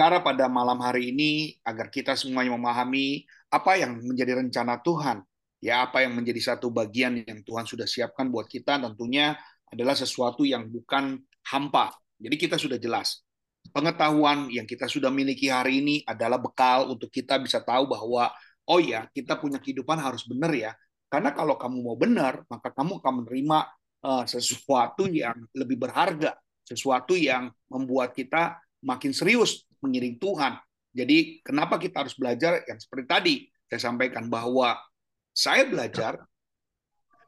Cara pada malam hari ini agar kita semuanya memahami apa yang menjadi rencana Tuhan, ya apa yang menjadi satu bagian yang Tuhan sudah siapkan buat kita tentunya adalah sesuatu yang bukan hampa. Jadi kita sudah jelas. Pengetahuan yang kita sudah miliki hari ini adalah bekal untuk kita bisa tahu bahwa oh ya, kita punya kehidupan harus benar ya. Karena kalau kamu mau benar, maka kamu akan menerima uh, sesuatu yang lebih berharga, sesuatu yang membuat kita makin serius mengiring Tuhan. Jadi kenapa kita harus belajar yang seperti tadi saya sampaikan bahwa saya belajar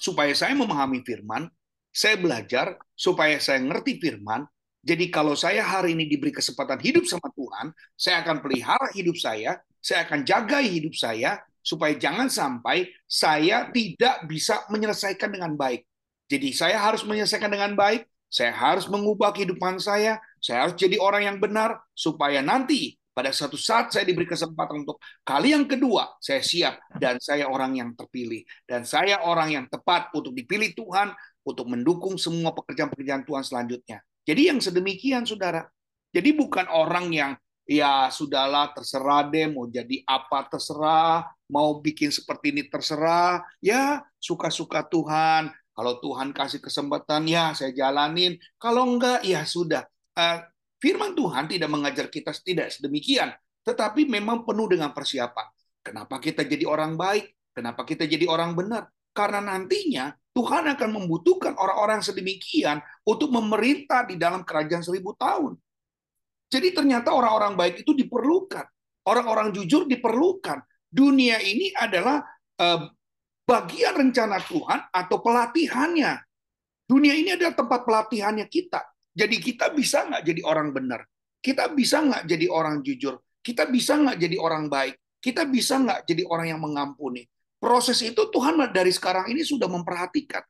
supaya saya memahami firman, saya belajar supaya saya ngerti firman. Jadi kalau saya hari ini diberi kesempatan hidup sama Tuhan, saya akan pelihara hidup saya, saya akan jaga hidup saya supaya jangan sampai saya tidak bisa menyelesaikan dengan baik. Jadi saya harus menyelesaikan dengan baik, saya harus mengubah kehidupan saya, saya harus jadi orang yang benar supaya nanti pada suatu saat saya diberi kesempatan untuk kali yang kedua, saya siap dan saya orang yang terpilih dan saya orang yang tepat untuk dipilih Tuhan untuk mendukung semua pekerjaan-pekerjaan Tuhan selanjutnya. Jadi yang sedemikian Saudara. Jadi bukan orang yang ya sudahlah terserah deh mau jadi apa terserah, mau bikin seperti ini terserah, ya suka-suka Tuhan. Kalau Tuhan kasih kesempatan ya saya jalanin, kalau enggak ya sudah firman Tuhan tidak mengajar kita tidak sedemikian, tetapi memang penuh dengan persiapan. Kenapa kita jadi orang baik? Kenapa kita jadi orang benar? Karena nantinya Tuhan akan membutuhkan orang-orang sedemikian untuk memerintah di dalam kerajaan seribu tahun. Jadi ternyata orang-orang baik itu diperlukan. Orang-orang jujur diperlukan. Dunia ini adalah eh, bagian rencana Tuhan atau pelatihannya. Dunia ini adalah tempat pelatihannya kita. Jadi kita bisa nggak jadi orang benar? Kita bisa nggak jadi orang jujur? Kita bisa nggak jadi orang baik? Kita bisa nggak jadi orang yang mengampuni? Proses itu Tuhan dari sekarang ini sudah memperhatikan.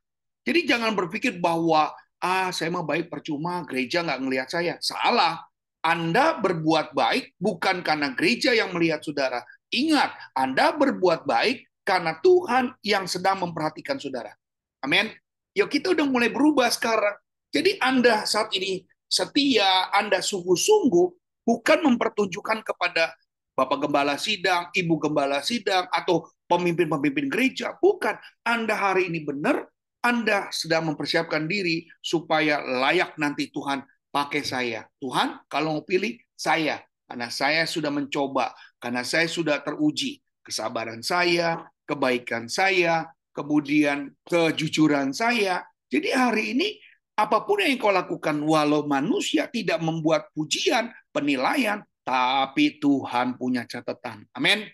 Jadi jangan berpikir bahwa ah saya mah baik percuma, gereja nggak ngelihat saya. Salah. Anda berbuat baik bukan karena gereja yang melihat saudara. Ingat, Anda berbuat baik karena Tuhan yang sedang memperhatikan saudara. Amin. Yuk kita udah mulai berubah sekarang. Jadi Anda saat ini setia, Anda sungguh-sungguh bukan mempertunjukkan kepada Bapak Gembala Sidang, Ibu Gembala Sidang, atau pemimpin-pemimpin gereja. Bukan. Anda hari ini benar, Anda sedang mempersiapkan diri supaya layak nanti Tuhan pakai saya. Tuhan, kalau mau pilih, saya. Karena saya sudah mencoba, karena saya sudah teruji. Kesabaran saya, kebaikan saya, kemudian kejujuran saya. Jadi hari ini apa pun yang kau lakukan, walau manusia tidak membuat pujian, penilaian, tapi Tuhan punya catatan. Amin.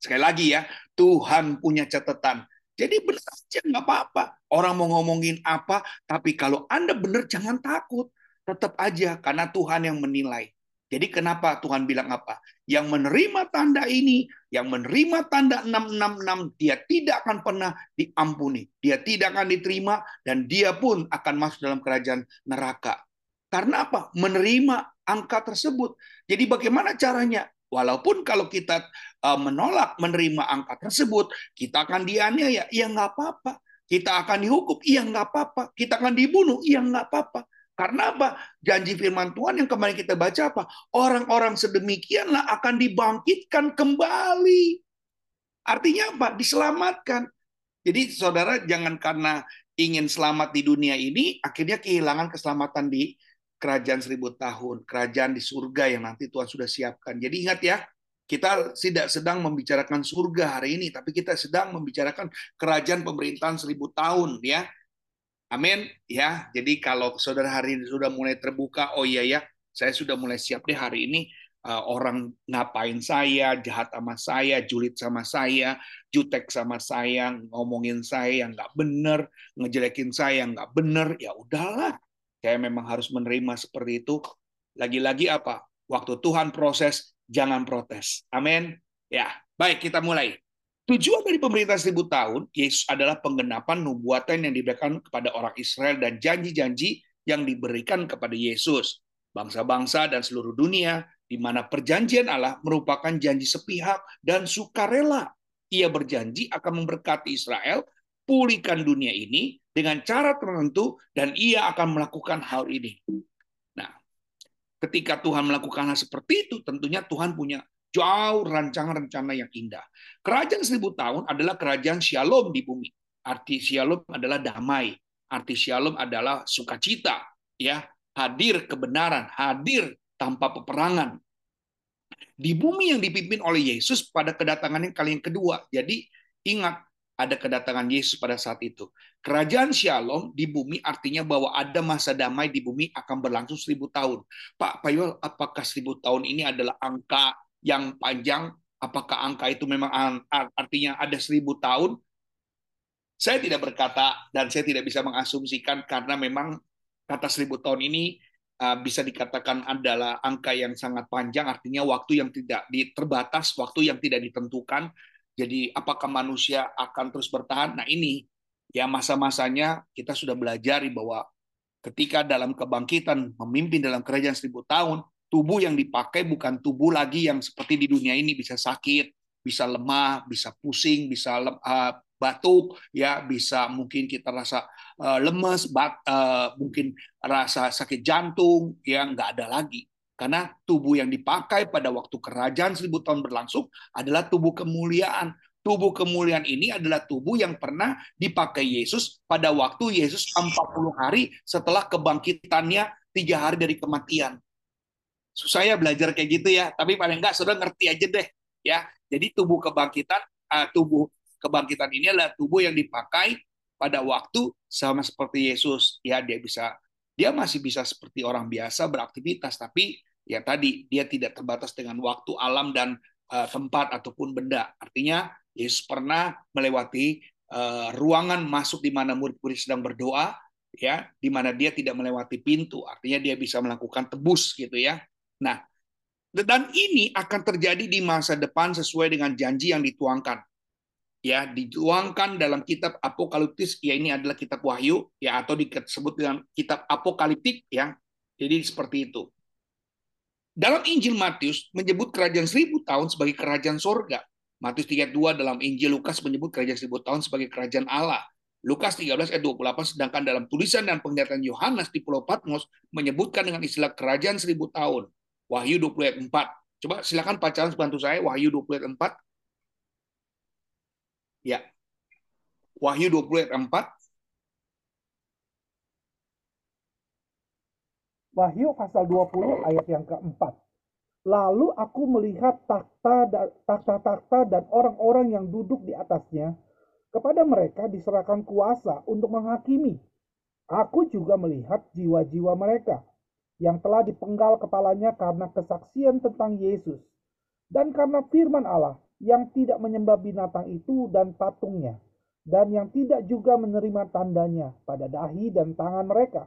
Sekali lagi ya, Tuhan punya catatan. Jadi benar saja nggak apa-apa. Orang mau ngomongin apa, tapi kalau Anda benar jangan takut. Tetap aja karena Tuhan yang menilai. Jadi kenapa Tuhan bilang apa? Yang menerima tanda ini, yang menerima tanda 666, dia tidak akan pernah diampuni. Dia tidak akan diterima dan dia pun akan masuk dalam kerajaan neraka. Karena apa? Menerima angka tersebut. Jadi bagaimana caranya? Walaupun kalau kita uh, menolak menerima angka tersebut, kita akan dianiaya. Ya nggak apa-apa. Kita akan dihukum. Iya nggak apa-apa. Kita akan dibunuh. Iya nggak apa-apa. Karena apa? Janji firman Tuhan yang kemarin kita baca apa? Orang-orang sedemikianlah akan dibangkitkan kembali. Artinya apa? Diselamatkan. Jadi saudara jangan karena ingin selamat di dunia ini, akhirnya kehilangan keselamatan di kerajaan seribu tahun, kerajaan di surga yang nanti Tuhan sudah siapkan. Jadi ingat ya, kita tidak sedang membicarakan surga hari ini, tapi kita sedang membicarakan kerajaan pemerintahan seribu tahun ya Amin. Ya, jadi kalau saudara hari ini sudah mulai terbuka, oh iya ya, saya sudah mulai siap deh hari ini uh, orang ngapain saya, jahat sama saya, julid sama saya, jutek sama saya, ngomongin saya yang nggak bener, ngejelekin saya yang nggak bener, ya udahlah. Saya memang harus menerima seperti itu. Lagi-lagi apa? Waktu Tuhan proses, jangan protes. Amin. Ya, baik kita mulai. Tujuan dari pemerintahan seribu tahun, Yesus adalah penggenapan nubuatan yang diberikan kepada orang Israel dan janji-janji yang diberikan kepada Yesus. Bangsa-bangsa dan seluruh dunia, di mana perjanjian Allah merupakan janji sepihak dan sukarela. Ia berjanji akan memberkati Israel, pulihkan dunia ini dengan cara tertentu, dan ia akan melakukan hal ini. Nah, ketika Tuhan melakukan hal seperti itu, tentunya Tuhan punya jauh rancangan rencana yang indah. Kerajaan seribu tahun adalah kerajaan shalom di bumi. Arti shalom adalah damai. Arti shalom adalah sukacita, ya, hadir kebenaran, hadir tanpa peperangan. Di bumi yang dipimpin oleh Yesus pada kedatangannya kali yang kedua. Jadi ingat ada kedatangan Yesus pada saat itu. Kerajaan Shalom di bumi artinya bahwa ada masa damai di bumi akan berlangsung seribu tahun. Pak Payol, apakah seribu tahun ini adalah angka yang panjang, apakah angka itu memang artinya ada seribu tahun? Saya tidak berkata dan saya tidak bisa mengasumsikan karena memang kata seribu tahun ini uh, bisa dikatakan adalah angka yang sangat panjang, artinya waktu yang tidak terbatas, waktu yang tidak ditentukan. Jadi apakah manusia akan terus bertahan? Nah ini ya masa-masanya kita sudah belajar bahwa ketika dalam kebangkitan memimpin dalam kerajaan seribu tahun, tubuh yang dipakai bukan tubuh lagi yang seperti di dunia ini bisa sakit, bisa lemah, bisa pusing, bisa uh, batuk, ya bisa mungkin kita rasa uh, lemes, bat, uh, mungkin rasa sakit jantung, ya nggak ada lagi. Karena tubuh yang dipakai pada waktu kerajaan seribu tahun berlangsung adalah tubuh kemuliaan. Tubuh kemuliaan ini adalah tubuh yang pernah dipakai Yesus pada waktu Yesus 40 hari setelah kebangkitannya tiga hari dari kematian susah ya belajar kayak gitu ya. Tapi paling enggak sudah ngerti aja deh ya. Jadi tubuh kebangkitan uh, tubuh kebangkitan ini adalah tubuh yang dipakai pada waktu sama seperti Yesus. Ya dia bisa dia masih bisa seperti orang biasa beraktivitas. Tapi ya tadi dia tidak terbatas dengan waktu alam dan uh, tempat ataupun benda. Artinya Yesus pernah melewati uh, ruangan masuk di mana murid-murid sedang berdoa ya. Di mana dia tidak melewati pintu. Artinya dia bisa melakukan tebus gitu ya Nah, dan ini akan terjadi di masa depan sesuai dengan janji yang dituangkan. Ya, dituangkan dalam kitab Apokaliptis, ya ini adalah kitab Wahyu, ya atau disebut dengan kitab Apokaliptik, ya. Jadi seperti itu. Dalam Injil Matius menyebut kerajaan seribu tahun sebagai kerajaan sorga. Matius 32 dalam Injil Lukas menyebut kerajaan seribu tahun sebagai kerajaan Allah. Lukas 13 ayat 28, sedangkan dalam tulisan dan penglihatan Yohanes di Pulau Patmos menyebutkan dengan istilah kerajaan seribu tahun. Wahyu 20 ayat 4. Coba silakan Pak Charles bantu saya Wahyu 20 ayat 4. Ya. Wahyu 20 ayat 4. Wahyu pasal 20 ayat yang keempat. Lalu aku melihat takhta-takhta dan orang-orang yang duduk di atasnya. Kepada mereka diserahkan kuasa untuk menghakimi. Aku juga melihat jiwa-jiwa mereka yang telah dipenggal kepalanya karena kesaksian tentang Yesus dan karena firman Allah yang tidak menyembah binatang itu dan patungnya dan yang tidak juga menerima tandanya pada dahi dan tangan mereka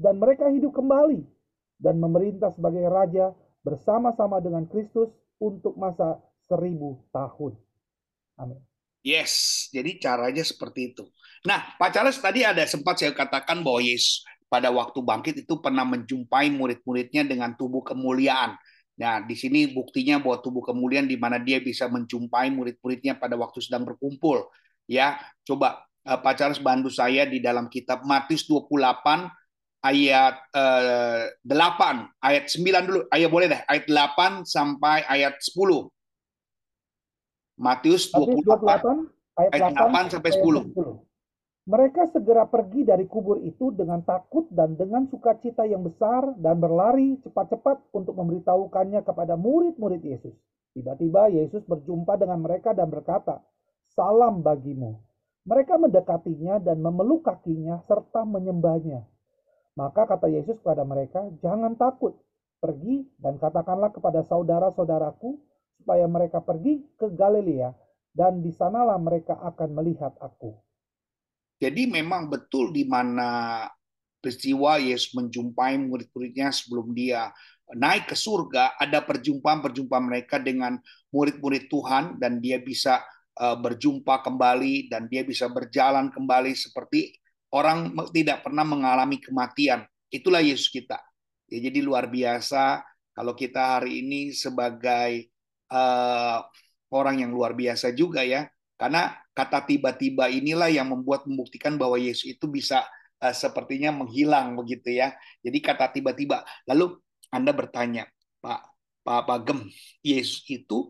dan mereka hidup kembali dan memerintah sebagai raja bersama-sama dengan Kristus untuk masa seribu tahun. Amin. Yes, jadi caranya seperti itu. Nah, Pak Charles tadi ada sempat saya katakan bahwa Yesus pada waktu bangkit itu pernah menjumpai murid-muridnya dengan tubuh kemuliaan. Nah, di sini buktinya bahwa tubuh kemuliaan di mana dia bisa menjumpai murid-muridnya pada waktu sedang berkumpul. Ya, coba uh, Pak Charles bantu saya di dalam kitab Matius 28 ayat eh, 8, ayat 9 dulu. Ayo boleh deh, ayat 8 sampai ayat 10. Matius 28, 28 ayat, ayat 8, 8 sampai 10. 10. Mereka segera pergi dari kubur itu dengan takut dan dengan sukacita yang besar dan berlari cepat-cepat untuk memberitahukannya kepada murid-murid Yesus. Tiba-tiba Yesus berjumpa dengan mereka dan berkata, "Salam bagimu." Mereka mendekatinya dan memeluk kakinya serta menyembahnya. Maka kata Yesus kepada mereka, "Jangan takut. Pergi dan katakanlah kepada saudara-saudaraku supaya mereka pergi ke Galilea dan di sanalah mereka akan melihat aku." Jadi memang betul di mana peristiwa Yesus menjumpai murid-muridnya sebelum dia naik ke surga, ada perjumpaan-perjumpaan mereka dengan murid-murid Tuhan dan dia bisa uh, berjumpa kembali dan dia bisa berjalan kembali seperti orang tidak pernah mengalami kematian. Itulah Yesus kita. Ya, jadi luar biasa kalau kita hari ini sebagai uh, orang yang luar biasa juga ya. Karena kata tiba-tiba inilah yang membuat membuktikan bahwa Yesus itu bisa uh, sepertinya menghilang begitu ya. Jadi kata tiba-tiba. Lalu Anda bertanya, Pak Pak Pagem, Yesus itu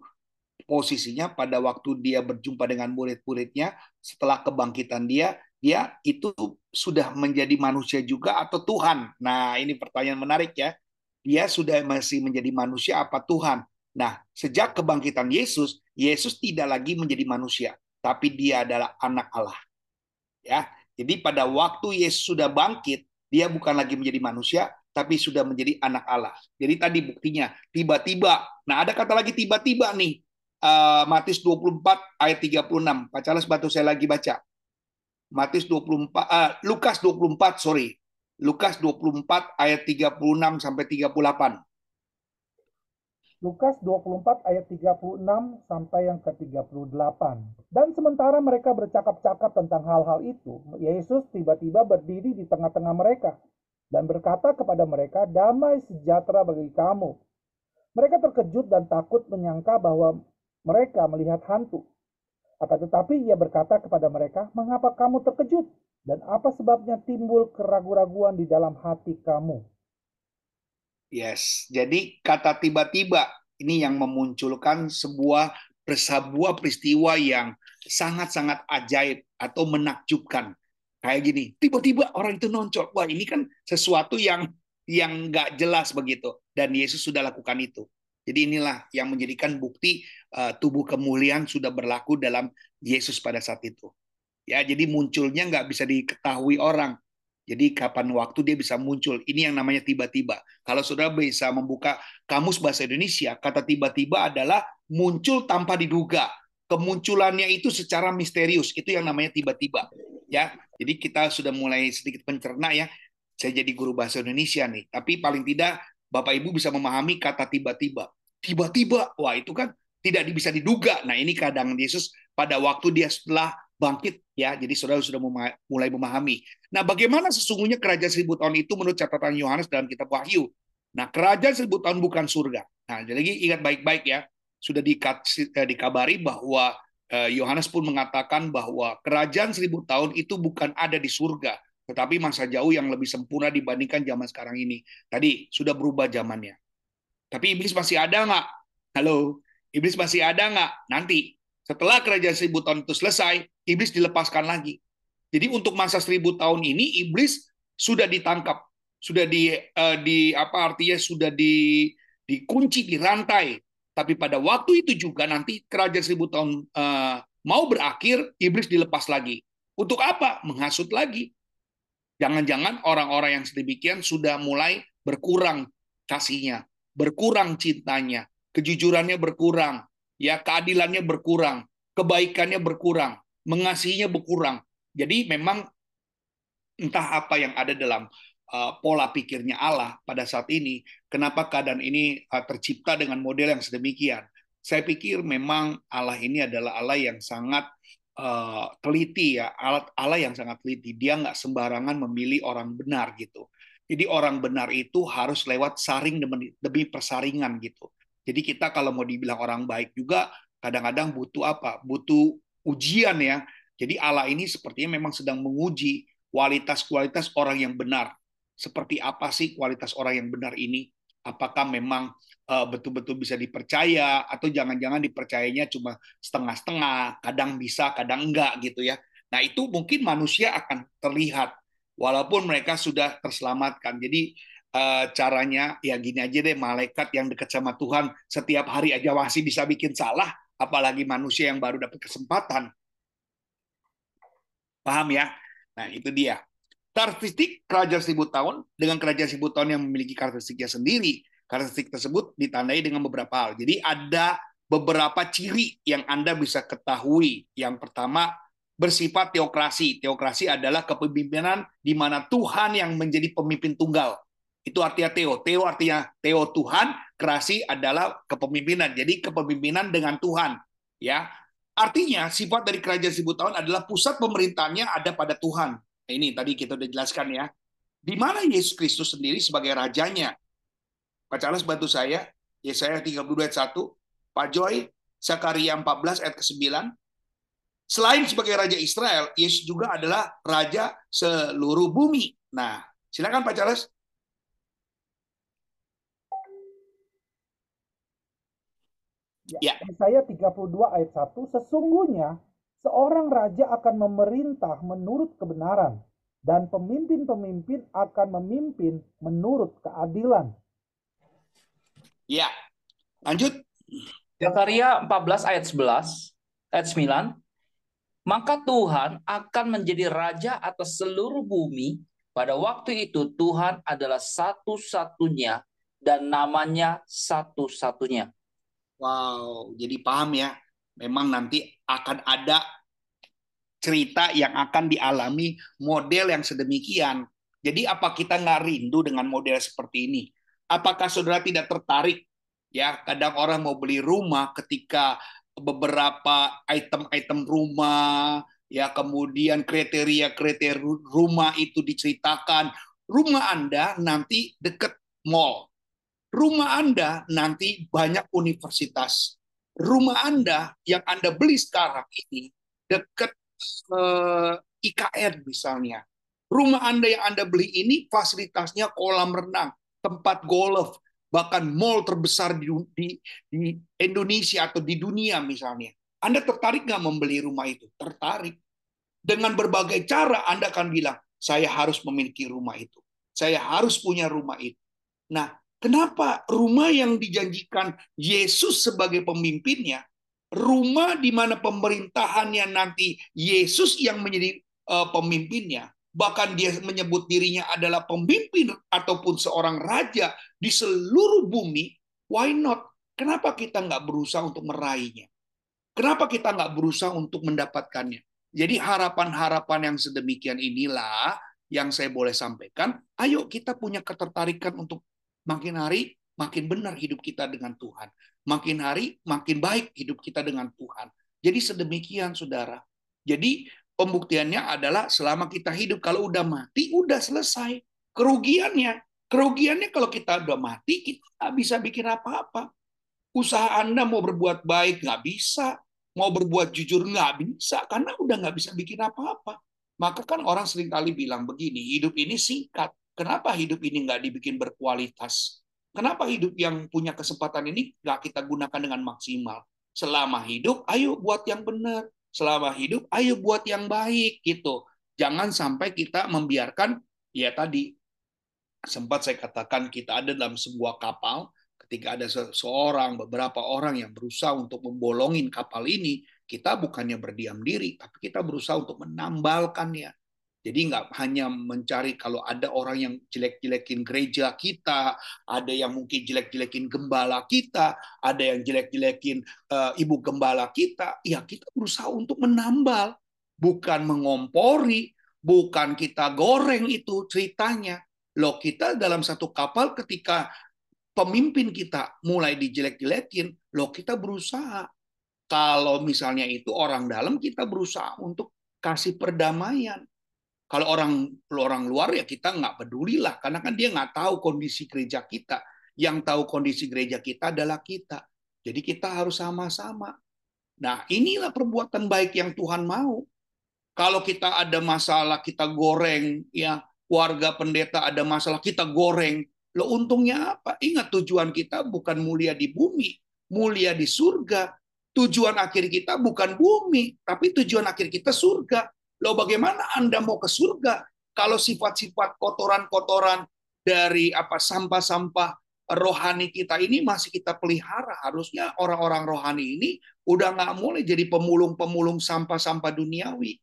posisinya pada waktu dia berjumpa dengan murid-muridnya setelah kebangkitan dia dia itu sudah menjadi manusia juga atau Tuhan? Nah, ini pertanyaan menarik ya. Dia sudah masih menjadi manusia apa Tuhan? Nah, sejak kebangkitan Yesus, Yesus tidak lagi menjadi manusia, tapi dia adalah anak Allah. Ya. Jadi pada waktu Yesus sudah bangkit, dia bukan lagi menjadi manusia, tapi sudah menjadi anak Allah. Jadi tadi buktinya tiba-tiba. Nah, ada kata lagi tiba-tiba nih. Uh, Matius 24 ayat 36. Pak Charles bantu saya lagi baca. Matius 24 uh, eh, Lukas 24 sorry. Lukas 24 ayat 36 sampai 38. Lukas 24 ayat 36 sampai yang ke-38. Dan sementara mereka bercakap-cakap tentang hal-hal itu, Yesus tiba-tiba berdiri di tengah-tengah mereka dan berkata kepada mereka, "Damai sejahtera bagi kamu." Mereka terkejut dan takut menyangka bahwa mereka melihat hantu. Akan tetapi ia berkata kepada mereka, "Mengapa kamu terkejut? Dan apa sebabnya timbul keraguan-raguan di dalam hati kamu?" Yes, jadi kata tiba-tiba ini yang memunculkan sebuah sebuah peristiwa yang sangat-sangat ajaib atau menakjubkan. Kayak gini, tiba-tiba orang itu noncol. Wah, ini kan sesuatu yang yang nggak jelas begitu. Dan Yesus sudah lakukan itu. Jadi inilah yang menjadikan bukti uh, tubuh kemuliaan sudah berlaku dalam Yesus pada saat itu. Ya, jadi munculnya nggak bisa diketahui orang. Jadi kapan waktu dia bisa muncul. Ini yang namanya tiba-tiba. Kalau saudara bisa membuka kamus bahasa Indonesia, kata tiba-tiba adalah muncul tanpa diduga. Kemunculannya itu secara misterius. Itu yang namanya tiba-tiba. Ya, jadi kita sudah mulai sedikit pencerna ya. Saya jadi guru bahasa Indonesia nih. Tapi paling tidak Bapak Ibu bisa memahami kata tiba-tiba tiba-tiba wah itu kan tidak bisa diduga. Nah, ini kadang Yesus pada waktu dia setelah bangkit ya. Jadi saudara sudah mulai memahami. Nah, bagaimana sesungguhnya kerajaan seribu tahun itu menurut catatan Yohanes dalam kitab Wahyu? Nah, kerajaan seribu tahun bukan surga. Nah, jadi ingat baik-baik ya. Sudah eh, dikabari bahwa eh, Yohanes pun mengatakan bahwa kerajaan seribu tahun itu bukan ada di surga, tetapi masa jauh yang lebih sempurna dibandingkan zaman sekarang ini. Tadi sudah berubah zamannya. Tapi iblis masih ada nggak? Halo, iblis masih ada nggak? Nanti setelah kerajaan seribu tahun itu selesai, iblis dilepaskan lagi. Jadi untuk masa seribu tahun ini iblis sudah ditangkap, sudah di, uh, di apa artinya sudah di dikunci, dirantai. Tapi pada waktu itu juga nanti kerajaan seribu tahun uh, mau berakhir, iblis dilepas lagi. Untuk apa? Menghasut lagi. Jangan-jangan orang-orang yang sedemikian sudah mulai berkurang kasihnya, berkurang cintanya, kejujurannya berkurang, ya keadilannya berkurang, kebaikannya berkurang, mengasihinya berkurang. Jadi memang entah apa yang ada dalam uh, pola pikirnya Allah pada saat ini, kenapa keadaan ini uh, tercipta dengan model yang sedemikian. Saya pikir memang Allah ini adalah Allah yang sangat uh, teliti ya, Allah yang sangat teliti. Dia nggak sembarangan memilih orang benar gitu. Jadi orang benar itu harus lewat saring demi, demi persaringan gitu. Jadi kita kalau mau dibilang orang baik juga kadang-kadang butuh apa? Butuh ujian ya. Jadi Allah ini sepertinya memang sedang menguji kualitas-kualitas orang yang benar. Seperti apa sih kualitas orang yang benar ini? Apakah memang uh, betul-betul bisa dipercaya atau jangan-jangan dipercayanya cuma setengah-setengah, kadang bisa, kadang enggak gitu ya. Nah, itu mungkin manusia akan terlihat walaupun mereka sudah terselamatkan. Jadi uh, caranya ya gini aja deh, malaikat yang dekat sama Tuhan setiap hari aja masih bisa bikin salah, apalagi manusia yang baru dapat kesempatan. Paham ya? Nah, itu dia. Karakteristik kerajaan seribu tahun dengan kerajaan seribu tahun yang memiliki karakteristiknya sendiri. Karakteristik tersebut ditandai dengan beberapa hal. Jadi ada beberapa ciri yang Anda bisa ketahui. Yang pertama, bersifat teokrasi. Teokrasi adalah kepemimpinan di mana Tuhan yang menjadi pemimpin tunggal. Itu artinya Theo. Theo artinya Theo Tuhan, kreasi adalah kepemimpinan. Jadi kepemimpinan dengan Tuhan. Ya, Artinya sifat dari kerajaan seribu tahun adalah pusat pemerintahannya ada pada Tuhan. Nah, ini tadi kita udah jelaskan ya. Di mana Yesus Kristus sendiri sebagai rajanya? Pak Charles bantu saya. Yesaya 32 ayat 1. Pak Joy, Sakaria 14 ayat ke-9. Selain sebagai Raja Israel, Yesus juga adalah Raja seluruh bumi. Nah, silakan Pak Charles. Ya. Yesaya 32 ayat 1, sesungguhnya seorang raja akan memerintah menurut kebenaran dan pemimpin-pemimpin akan memimpin menurut keadilan. Ya. Lanjut. Zakaria 14 ayat 11 ayat 9 maka Tuhan akan menjadi raja atas seluruh bumi pada waktu itu Tuhan adalah satu-satunya dan namanya satu-satunya Wow, jadi paham ya. Memang nanti akan ada cerita yang akan dialami model yang sedemikian. Jadi apa kita nggak rindu dengan model seperti ini? Apakah saudara tidak tertarik? Ya, kadang orang mau beli rumah ketika beberapa item-item rumah, ya kemudian kriteria-kriteria rumah itu diceritakan. Rumah Anda nanti dekat mall, Rumah Anda nanti banyak universitas. Rumah Anda yang Anda beli sekarang ini dekat eh, IKN misalnya. Rumah Anda yang Anda beli ini fasilitasnya kolam renang, tempat golf, bahkan mall terbesar di, di, di Indonesia atau di dunia misalnya. Anda tertarik nggak membeli rumah itu? Tertarik. Dengan berbagai cara Anda akan bilang, saya harus memiliki rumah itu. Saya harus punya rumah itu. Nah, Kenapa rumah yang dijanjikan Yesus sebagai pemimpinnya, rumah di mana pemerintahannya nanti Yesus yang menjadi uh, pemimpinnya, bahkan dia menyebut dirinya adalah pemimpin ataupun seorang raja di seluruh bumi, why not? Kenapa kita nggak berusaha untuk meraihnya? Kenapa kita nggak berusaha untuk mendapatkannya? Jadi harapan-harapan yang sedemikian inilah yang saya boleh sampaikan. Ayo kita punya ketertarikan untuk makin hari makin benar hidup kita dengan Tuhan. Makin hari makin baik hidup kita dengan Tuhan. Jadi sedemikian saudara. Jadi pembuktiannya adalah selama kita hidup kalau udah mati udah selesai. Kerugiannya, kerugiannya kalau kita udah mati kita nggak bisa bikin apa-apa. Usaha Anda mau berbuat baik nggak bisa, mau berbuat jujur nggak bisa karena udah nggak bisa bikin apa-apa. Maka kan orang sering kali bilang begini, hidup ini singkat. Kenapa hidup ini nggak dibikin berkualitas? Kenapa hidup yang punya kesempatan ini nggak kita gunakan dengan maksimal? Selama hidup, ayo buat yang benar. Selama hidup, ayo buat yang baik gitu. Jangan sampai kita membiarkan ya tadi sempat saya katakan kita ada dalam sebuah kapal ketika ada seseorang beberapa orang yang berusaha untuk membolongin kapal ini kita bukannya berdiam diri tapi kita berusaha untuk menambalkannya jadi nggak hanya mencari kalau ada orang yang jelek-jelekin gereja kita, ada yang mungkin jelek-jelekin gembala kita, ada yang jelek-jelekin uh, ibu gembala kita, ya kita berusaha untuk menambal, bukan mengompori, bukan kita goreng itu ceritanya. Loh kita dalam satu kapal ketika pemimpin kita mulai dijelek-jelekin, loh kita berusaha. Kalau misalnya itu orang dalam, kita berusaha untuk kasih perdamaian kalau orang orang luar ya kita nggak peduli lah, karena kan dia nggak tahu kondisi gereja kita. Yang tahu kondisi gereja kita adalah kita. Jadi kita harus sama-sama. Nah inilah perbuatan baik yang Tuhan mau. Kalau kita ada masalah kita goreng, ya warga pendeta ada masalah kita goreng. Lo untungnya apa? Ingat tujuan kita bukan mulia di bumi, mulia di surga. Tujuan akhir kita bukan bumi, tapi tujuan akhir kita surga. Loh bagaimana Anda mau ke surga kalau sifat-sifat kotoran-kotoran dari apa sampah-sampah rohani kita ini masih kita pelihara. Harusnya orang-orang rohani ini udah nggak mulai jadi pemulung-pemulung sampah-sampah duniawi.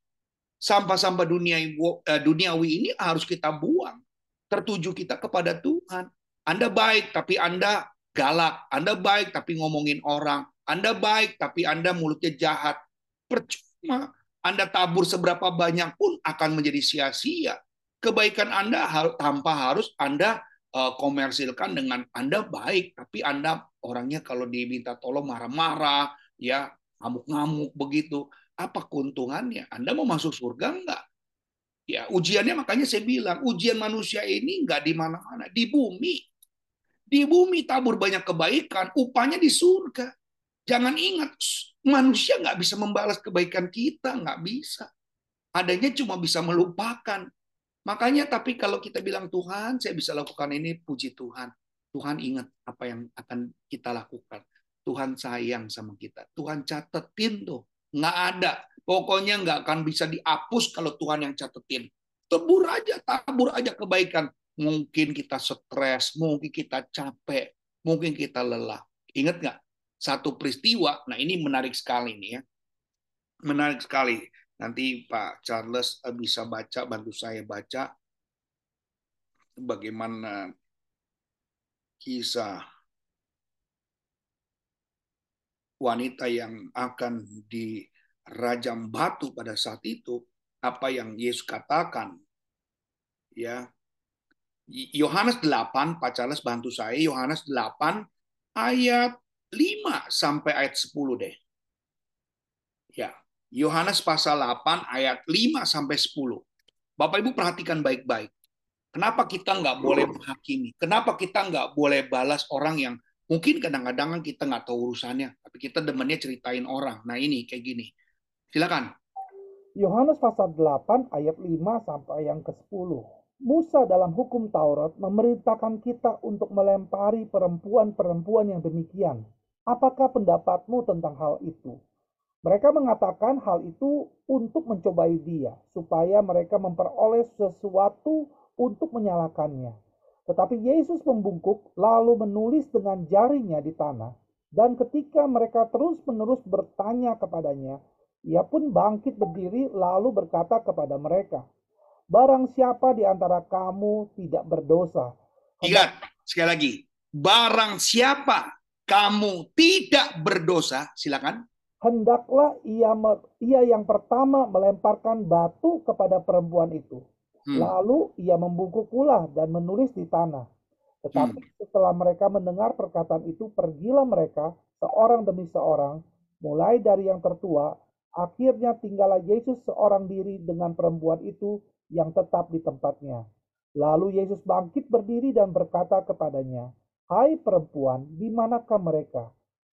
Sampah-sampah duniawi, eh, duniawi ini harus kita buang. Tertuju kita kepada Tuhan. Anda baik tapi Anda galak. Anda baik tapi ngomongin orang. Anda baik tapi Anda mulutnya jahat. Percuma anda tabur seberapa banyak pun akan menjadi sia-sia. Kebaikan Anda tanpa harus Anda uh, komersilkan dengan Anda baik, tapi Anda orangnya kalau diminta tolong marah-marah, ya ngamuk-ngamuk begitu. Apa keuntungannya? Anda mau masuk surga enggak? Ya, ujiannya makanya saya bilang, ujian manusia ini enggak di mana-mana, di bumi. Di bumi tabur banyak kebaikan, upahnya di surga. Jangan ingat, manusia nggak bisa membalas kebaikan kita, nggak bisa. Adanya cuma bisa melupakan. Makanya tapi kalau kita bilang Tuhan, saya bisa lakukan ini, puji Tuhan. Tuhan ingat apa yang akan kita lakukan. Tuhan sayang sama kita. Tuhan catetin tuh. Nggak ada. Pokoknya nggak akan bisa dihapus kalau Tuhan yang catetin. Tebur aja, tabur aja kebaikan. Mungkin kita stres, mungkin kita capek, mungkin kita lelah. Ingat nggak? Satu peristiwa, nah ini menarik sekali nih ya. Menarik sekali Nanti Pak Charles eh, bisa baca, bantu saya baca bagaimana kisah wanita yang akan dirajam batu pada saat itu, apa yang Yesus katakan. Ya. Yohanes 8, Pak Charles bantu saya, Yohanes 8 ayat 5 sampai ayat 10 deh. Ya, Yohanes pasal 8 ayat 5 sampai 10. Bapak Ibu perhatikan baik-baik. Kenapa kita nggak boleh menghakimi? Kenapa kita nggak boleh balas orang yang mungkin kadang-kadang kita nggak tahu urusannya, tapi kita demennya ceritain orang. Nah ini kayak gini. Silakan. Yohanes pasal 8 ayat 5 sampai yang ke-10. Musa dalam hukum Taurat memerintahkan kita untuk melempari perempuan-perempuan yang demikian. Apakah pendapatmu tentang hal itu? Mereka mengatakan hal itu untuk mencobai dia, supaya mereka memperoleh sesuatu untuk menyalakannya. Tetapi Yesus membungkuk, lalu menulis dengan jarinya di tanah. Dan ketika mereka terus-menerus bertanya kepadanya, ia pun bangkit berdiri lalu berkata kepada mereka, Barang siapa di antara kamu tidak berdosa. Ingat, sekali lagi. Barang siapa kamu tidak berdosa, silakan hendaklah ia ia yang pertama melemparkan batu kepada perempuan itu. Hmm. Lalu ia membungkuk pula dan menulis di tanah. Tetapi hmm. setelah mereka mendengar perkataan itu, pergilah mereka seorang demi seorang, mulai dari yang tertua, akhirnya tinggallah Yesus seorang diri dengan perempuan itu yang tetap di tempatnya. Lalu Yesus bangkit berdiri dan berkata kepadanya, Hai perempuan, di manakah mereka?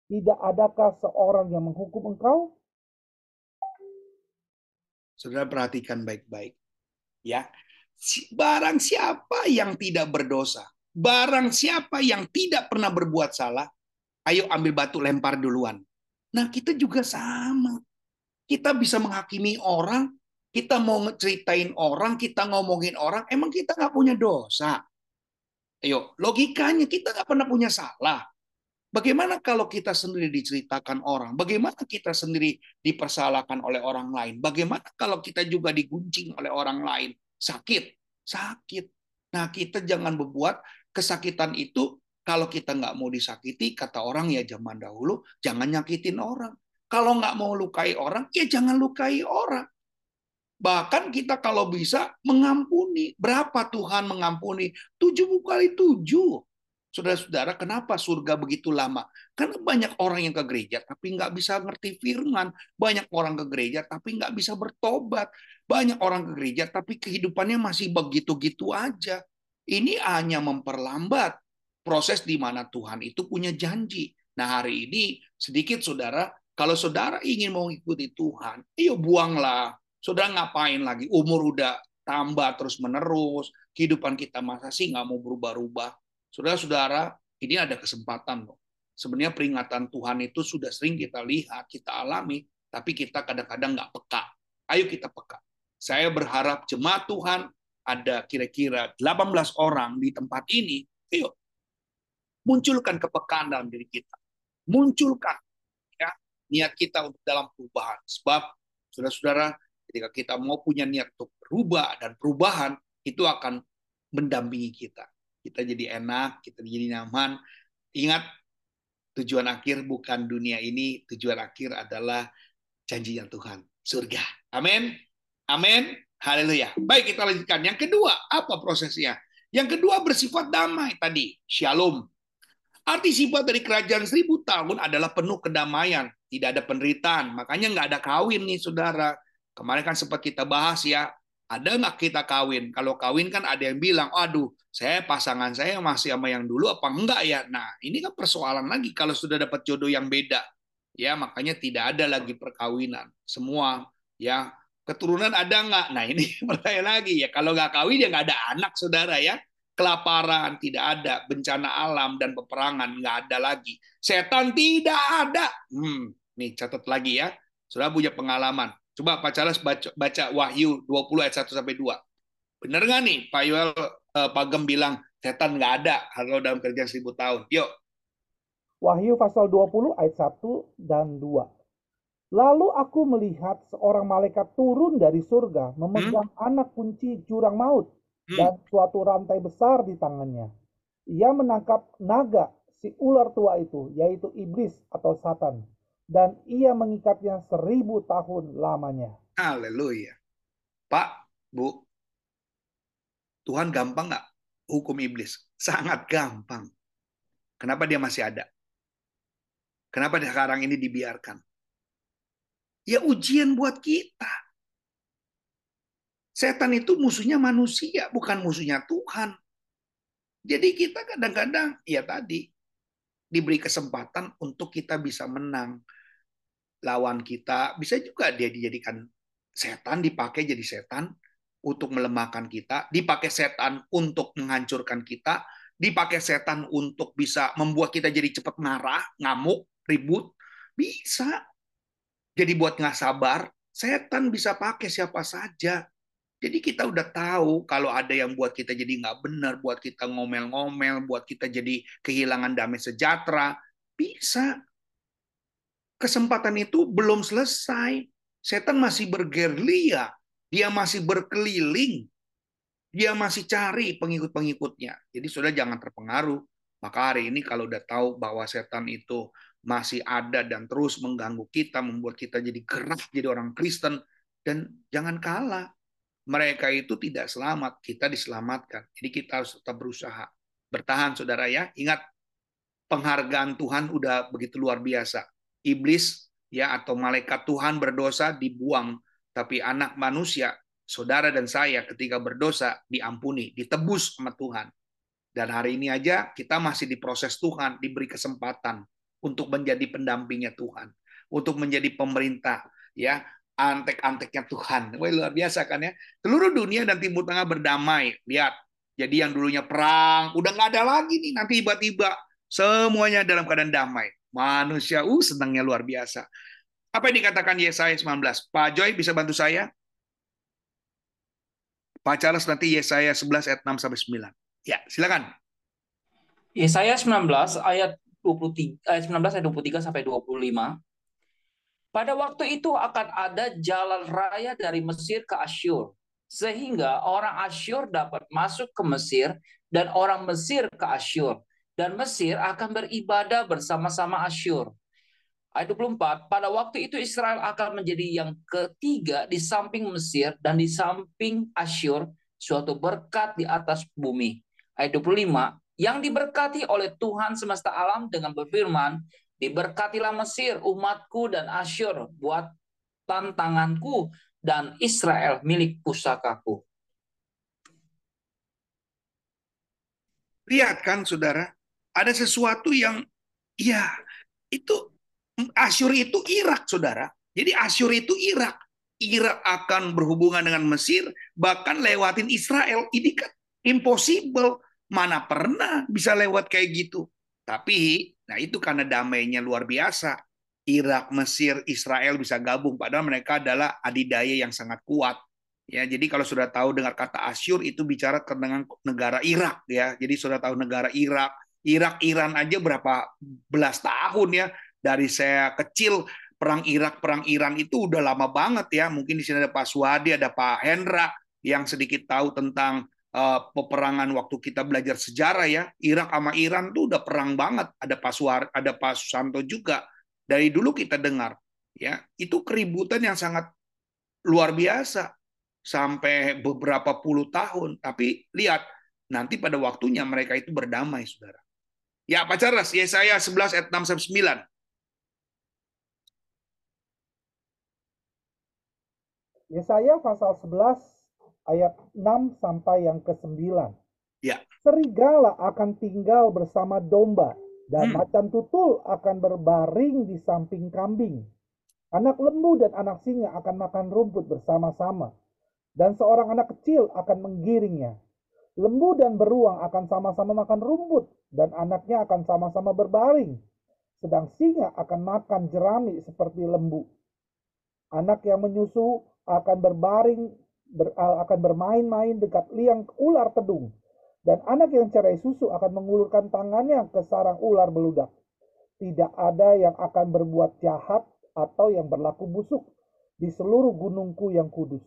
Tidak adakah seorang yang menghukum engkau? Saudara perhatikan baik-baik. Ya. Barang siapa yang tidak berdosa, barang siapa yang tidak pernah berbuat salah, ayo ambil batu lempar duluan. Nah, kita juga sama. Kita bisa menghakimi orang, kita mau ceritain orang, kita ngomongin orang, emang kita nggak punya dosa. Ayo, logikanya kita nggak pernah punya salah. Bagaimana kalau kita sendiri diceritakan orang? Bagaimana kita sendiri dipersalahkan oleh orang lain? Bagaimana kalau kita juga diguncing oleh orang lain? Sakit, sakit. Nah, kita jangan berbuat kesakitan itu kalau kita nggak mau disakiti, kata orang ya zaman dahulu, jangan nyakitin orang. Kalau nggak mau lukai orang, ya jangan lukai orang. Bahkan kita kalau bisa mengampuni. Berapa Tuhan mengampuni? Tujuh kali tujuh. Saudara-saudara, kenapa surga begitu lama? Karena banyak orang yang ke gereja tapi nggak bisa ngerti firman. Banyak orang ke gereja tapi nggak bisa bertobat. Banyak orang ke gereja tapi kehidupannya masih begitu-gitu aja. Ini hanya memperlambat proses di mana Tuhan itu punya janji. Nah hari ini sedikit saudara, kalau saudara ingin mengikuti Tuhan, ayo buanglah. Saudara ngapain lagi? Umur udah tambah terus menerus. Kehidupan kita masa sih nggak mau berubah-ubah Saudara-saudara, ini ada kesempatan loh. Sebenarnya peringatan Tuhan itu sudah sering kita lihat, kita alami, tapi kita kadang-kadang nggak peka. Ayo kita peka. Saya berharap jemaat Tuhan ada kira-kira 18 orang di tempat ini. Ayo, munculkan kepekaan dalam diri kita. Munculkan ya niat kita untuk dalam perubahan. Sebab saudara-saudara, ketika kita mau punya niat untuk berubah dan perubahan, itu akan mendampingi kita kita jadi enak, kita jadi nyaman. Ingat, tujuan akhir bukan dunia ini, tujuan akhir adalah janjinya Tuhan, surga. Amin. Amin. Haleluya. Baik, kita lanjutkan. Yang kedua, apa prosesnya? Yang kedua bersifat damai tadi, shalom. Arti sifat dari kerajaan seribu tahun adalah penuh kedamaian, tidak ada penderitaan. Makanya nggak ada kawin nih, saudara. Kemarin kan sempat kita bahas ya, ada nggak kita kawin? Kalau kawin kan ada yang bilang, aduh, saya pasangan saya masih sama yang dulu apa enggak ya? Nah, ini kan persoalan lagi kalau sudah dapat jodoh yang beda. Ya, makanya tidak ada lagi perkawinan. Semua ya keturunan ada nggak? Nah ini pertanyaan lagi ya. Kalau nggak kawin ya nggak ada anak saudara ya. Kelaparan tidak ada, bencana alam dan peperangan nggak ada lagi. Setan tidak ada. Hmm, nih catat lagi ya. Sudah punya pengalaman. Coba Pak Charles baca, baca Wahyu 20 ayat 1 sampai 2. Benar nggak nih Pak Yuel eh, Pak Gem bilang setan nggak ada kalau dalam kerja seribu tahun. Yuk. Wahyu pasal 20 ayat 1 dan 2. Lalu aku melihat seorang malaikat turun dari surga memegang hmm? anak kunci jurang maut hmm. dan suatu rantai besar di tangannya. Ia menangkap naga, si ular tua itu, yaitu iblis atau satan. Dan ia mengikatnya seribu tahun lamanya. Haleluya. Pak, Bu, Tuhan gampang nggak hukum iblis? Sangat gampang. Kenapa dia masih ada? Kenapa sekarang ini dibiarkan? Ya ujian buat kita. Setan itu musuhnya manusia, bukan musuhnya Tuhan. Jadi kita kadang-kadang, ya tadi, diberi kesempatan untuk kita bisa menang. Lawan kita, bisa juga dia dijadikan setan, dipakai jadi setan untuk melemahkan kita, dipakai setan untuk menghancurkan kita, dipakai setan untuk bisa membuat kita jadi cepat marah, ngamuk, ribut. Bisa. Jadi buat nggak sabar, setan bisa pakai siapa saja. Jadi kita udah tahu kalau ada yang buat kita jadi nggak benar, buat kita ngomel-ngomel, buat kita jadi kehilangan damai sejahtera, bisa. Kesempatan itu belum selesai. Setan masih bergerilya, dia masih berkeliling, dia masih cari pengikut-pengikutnya. Jadi sudah jangan terpengaruh. Maka hari ini kalau udah tahu bahwa setan itu masih ada dan terus mengganggu kita, membuat kita jadi keras jadi orang Kristen. Dan jangan kalah. Mereka itu tidak selamat, kita diselamatkan. Jadi kita harus tetap berusaha. Bertahan saudara ya. Ingat, penghargaan Tuhan udah begitu luar biasa. Iblis ya atau malaikat Tuhan berdosa dibuang. Tapi anak manusia, saudara dan saya ketika berdosa diampuni, ditebus sama Tuhan. Dan hari ini aja kita masih diproses Tuhan, diberi kesempatan untuk menjadi pendampingnya Tuhan, untuk menjadi pemerintah, ya antek-anteknya Tuhan. Wah, luar biasa kan ya. Seluruh dunia dan Timur Tengah berdamai. Lihat, jadi yang dulunya perang, udah nggak ada lagi nih. Nanti tiba-tiba semuanya dalam keadaan damai. Manusia, uh, senangnya luar biasa. Apa yang dikatakan Yesaya 19? Pak Joy bisa bantu saya? Pak Charles nanti Yesaya 11 ayat 6 sampai 9. Ya, silakan. Yesaya 19 ayat 23 ayat 19 ayat 23 sampai 25. Pada waktu itu akan ada jalan raya dari Mesir ke Asyur sehingga orang Asyur dapat masuk ke Mesir dan orang Mesir ke Asyur dan Mesir akan beribadah bersama-sama Asyur. Ayat 24, pada waktu itu Israel akan menjadi yang ketiga di samping Mesir dan di samping Asyur, suatu berkat di atas bumi. Ayat 25, yang diberkati oleh Tuhan semesta alam dengan berfirman, diberkatilah Mesir, umatku dan Asyur, buat tantanganku dan Israel milik pusakaku. Lihat kan saudara, ada sesuatu yang ya itu Asyur itu Irak saudara. Jadi Asyur itu Irak. Irak akan berhubungan dengan Mesir, bahkan lewatin Israel. Ini kan impossible Mana pernah bisa lewat kayak gitu. Tapi, nah itu karena damainya luar biasa. Irak, Mesir, Israel bisa gabung. Padahal mereka adalah adidaya yang sangat kuat. Ya, jadi kalau sudah tahu dengar kata Asyur itu bicara tentang negara Irak ya. Jadi sudah tahu negara Irak, Irak Iran aja berapa belas tahun ya. Dari saya kecil perang Irak perang Iran itu udah lama banget ya. Mungkin di sini ada Pak Suwadi, ada Pak Hendra yang sedikit tahu tentang uh, peperangan waktu kita belajar sejarah ya. Irak sama Iran tuh udah perang banget. Ada Pak Suar ada Pak Susanto juga. Dari dulu kita dengar ya. Itu keributan yang sangat luar biasa sampai beberapa puluh tahun. Tapi lihat nanti pada waktunya mereka itu berdamai, saudara. Ya, Pak Charles, Yesaya 11 ayat 6 sampai 9. Yesaya pasal 11 ayat 6 sampai yang ke-9. Ya. Serigala akan tinggal bersama domba dan Hmm. macan tutul akan berbaring di samping kambing. Anak lembu dan anak singa akan makan rumput bersama-sama dan seorang anak kecil akan menggiringnya. Lembu dan beruang akan sama-sama makan rumput dan anaknya akan sama-sama berbaring. Sedang singa akan makan jerami seperti lembu. Anak yang menyusu akan berbaring ber- akan bermain-main dekat liang ular tedung dan anak yang cerai susu akan mengulurkan tangannya ke sarang ular beludak. Tidak ada yang akan berbuat jahat atau yang berlaku busuk di seluruh gunungku yang kudus.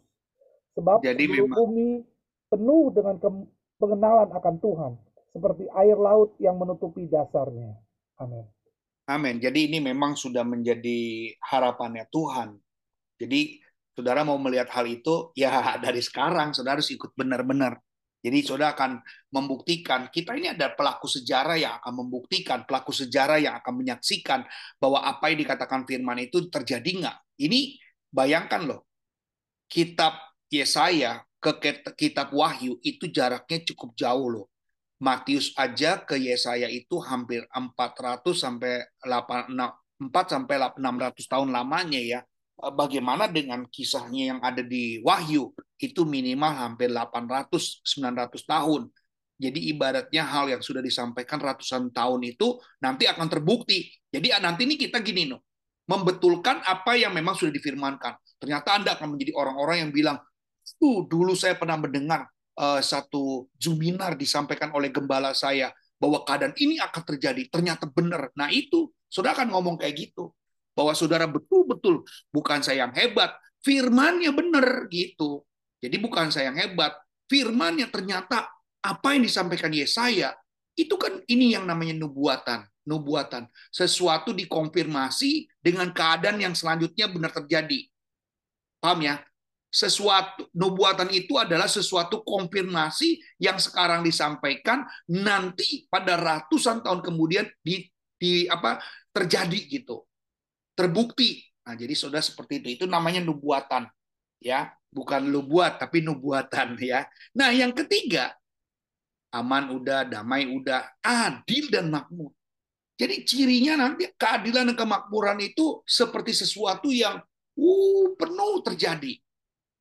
Sebab Jadi seluruh memang- bumi penuh dengan ke- pengenalan akan Tuhan, seperti air laut yang menutupi dasarnya. Amin. Amin. Jadi ini memang sudah menjadi harapannya Tuhan. Jadi saudara mau melihat hal itu, ya dari sekarang saudara harus ikut benar-benar. Jadi saudara akan membuktikan, kita ini ada pelaku sejarah yang akan membuktikan, pelaku sejarah yang akan menyaksikan bahwa apa yang dikatakan firman itu terjadi nggak. Ini bayangkan loh, kitab Yesaya ke kitab Wahyu itu jaraknya cukup jauh loh. Matius aja ke Yesaya itu hampir 400 sampai 8, 4 sampai 600 tahun lamanya ya. Eh, Bagaimana dengan kisahnya yang ada di Wahyu? Itu minimal hampir 800 900 tahun. Jadi ibaratnya hal yang sudah disampaikan ratusan tahun itu nanti akan terbukti. Jadi ah, nanti ini kita gini loh, membetulkan apa yang memang sudah difirmankan. Ternyata Anda akan menjadi orang-orang yang bilang, tuh dulu saya pernah mendengar eh, satu seminar disampaikan oleh gembala saya bahwa keadaan ini akan terjadi. Ternyata benar. Nah itu, saudara akan ngomong kayak gitu. Bahwa saudara betul-betul bukan saya yang hebat, firmannya benar gitu. Jadi bukan saya yang hebat, firmannya ternyata apa yang disampaikan Yesaya itu kan ini yang namanya nubuatan, nubuatan. Sesuatu dikonfirmasi dengan keadaan yang selanjutnya benar terjadi. Paham ya? Sesuatu nubuatan itu adalah sesuatu konfirmasi yang sekarang disampaikan nanti pada ratusan tahun kemudian di, di apa terjadi gitu. Terbukti. Nah jadi sudah seperti itu. Itu namanya nubuatan ya. Bukan lu buat tapi nubuatan ya. Nah yang ketiga aman udah damai udah adil dan makmur. Jadi cirinya nanti keadilan dan kemakmuran itu seperti sesuatu yang uh, penuh terjadi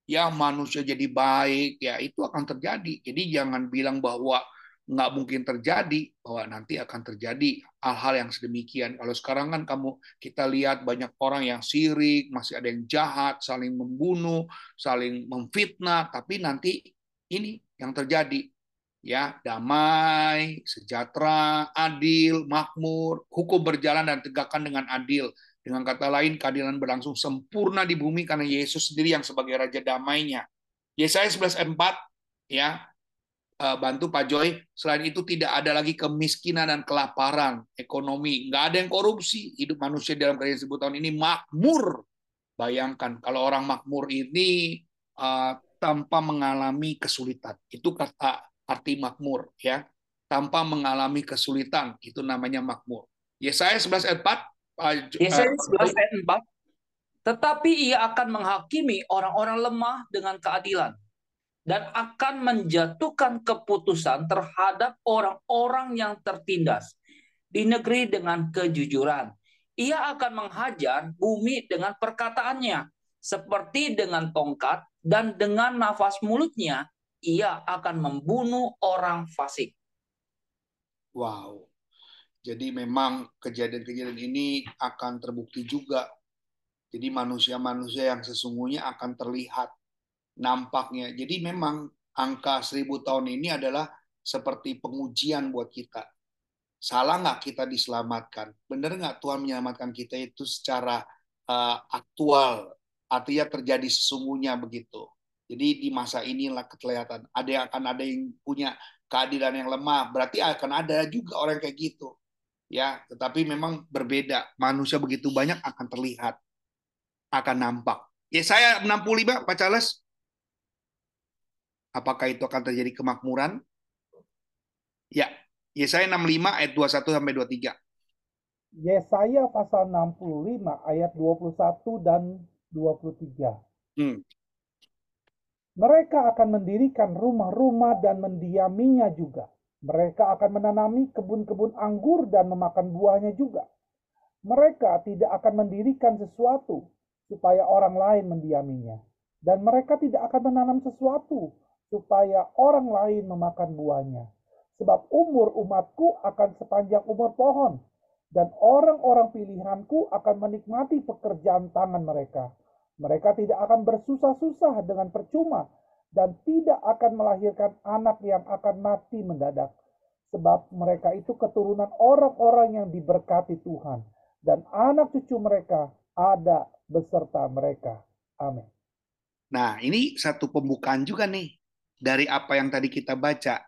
ya manusia jadi baik, ya itu akan terjadi. Jadi jangan bilang bahwa nggak mungkin terjadi, bahwa nanti akan terjadi hal-hal yang sedemikian. Kalau sekarang kan kamu kita lihat banyak orang yang sirik, masih ada yang jahat, saling membunuh, saling memfitnah, tapi nanti ini yang terjadi. Ya, damai, sejahtera, adil, makmur, hukum berjalan dan tegakkan dengan adil. Dengan kata lain, keadilan berlangsung sempurna di bumi karena Yesus sendiri yang sebagai Raja damainya. Yesaya 11 ayat 4, ya, eh, bantu Pak Joy. Selain itu tidak ada lagi kemiskinan dan kelaparan, ekonomi. Nggak ada yang korupsi. Hidup manusia dalam kerajaan seribu tahun ini makmur. Bayangkan, kalau orang makmur ini eh, tanpa mengalami kesulitan. Itu kata arti makmur. ya Tanpa mengalami kesulitan, itu namanya makmur. Yesaya 11 ayat 4, Pak Jo- Yesaya eh, 11 ayat 4. Tetapi ia akan menghakimi orang-orang lemah dengan keadilan dan akan menjatuhkan keputusan terhadap orang-orang yang tertindas di negeri dengan kejujuran. Ia akan menghajar bumi dengan perkataannya, seperti dengan tongkat dan dengan nafas mulutnya ia akan membunuh orang fasik. Wow. Jadi memang kejadian-kejadian ini akan terbukti juga. Jadi manusia-manusia yang sesungguhnya akan terlihat nampaknya. Jadi memang angka seribu tahun ini adalah seperti pengujian buat kita. Salah nggak kita diselamatkan? Benar nggak Tuhan menyelamatkan kita itu secara uh, aktual? Artinya terjadi sesungguhnya begitu. Jadi di masa inilah kelihatan. Ada yang akan ada yang punya keadilan yang lemah. Berarti akan ada juga orang kayak gitu. Ya, tetapi memang berbeda. Manusia begitu banyak akan terlihat, akan nampak. Ya saya 65, Pak Charles. Apakah itu akan terjadi kemakmuran? Ya, Yesaya 65 ayat 21 sampai 23. Yesaya pasal 65 ayat 21 dan 23. Hmm. Mereka akan mendirikan rumah-rumah dan mendiaminya juga. Mereka akan menanami kebun-kebun anggur dan memakan buahnya juga. Mereka tidak akan mendirikan sesuatu supaya orang lain mendiaminya. Dan mereka tidak akan menanam sesuatu supaya orang lain memakan buahnya. Sebab umur umatku akan sepanjang umur pohon, dan orang-orang pilihanku akan menikmati pekerjaan tangan mereka. Mereka tidak akan bersusah-susah dengan percuma dan tidak akan melahirkan anak yang akan mati mendadak. Sebab mereka itu keturunan orang-orang yang diberkati Tuhan. Dan anak cucu mereka ada beserta mereka. Amin. Nah, ini satu pembukaan juga nih dari apa yang tadi kita baca.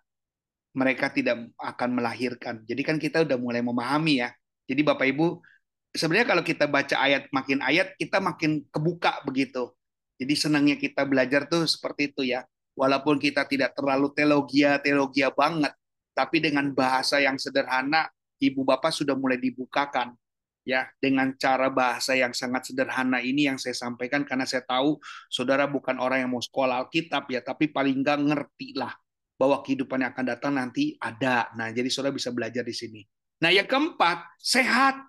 Mereka tidak akan melahirkan. Jadi kan kita udah mulai memahami ya. Jadi Bapak Ibu, sebenarnya kalau kita baca ayat makin ayat, kita makin kebuka begitu. Jadi senangnya kita belajar tuh seperti itu ya. Walaupun kita tidak terlalu teologia-teologia banget, tapi dengan bahasa yang sederhana, Ibu Bapak sudah mulai dibukakan ya dengan cara bahasa yang sangat sederhana ini yang saya sampaikan karena saya tahu saudara bukan orang yang mau sekolah Alkitab ya tapi paling nggak ngerti lah bahwa kehidupan yang akan datang nanti ada. Nah, jadi saudara bisa belajar di sini. Nah, yang keempat, sehat.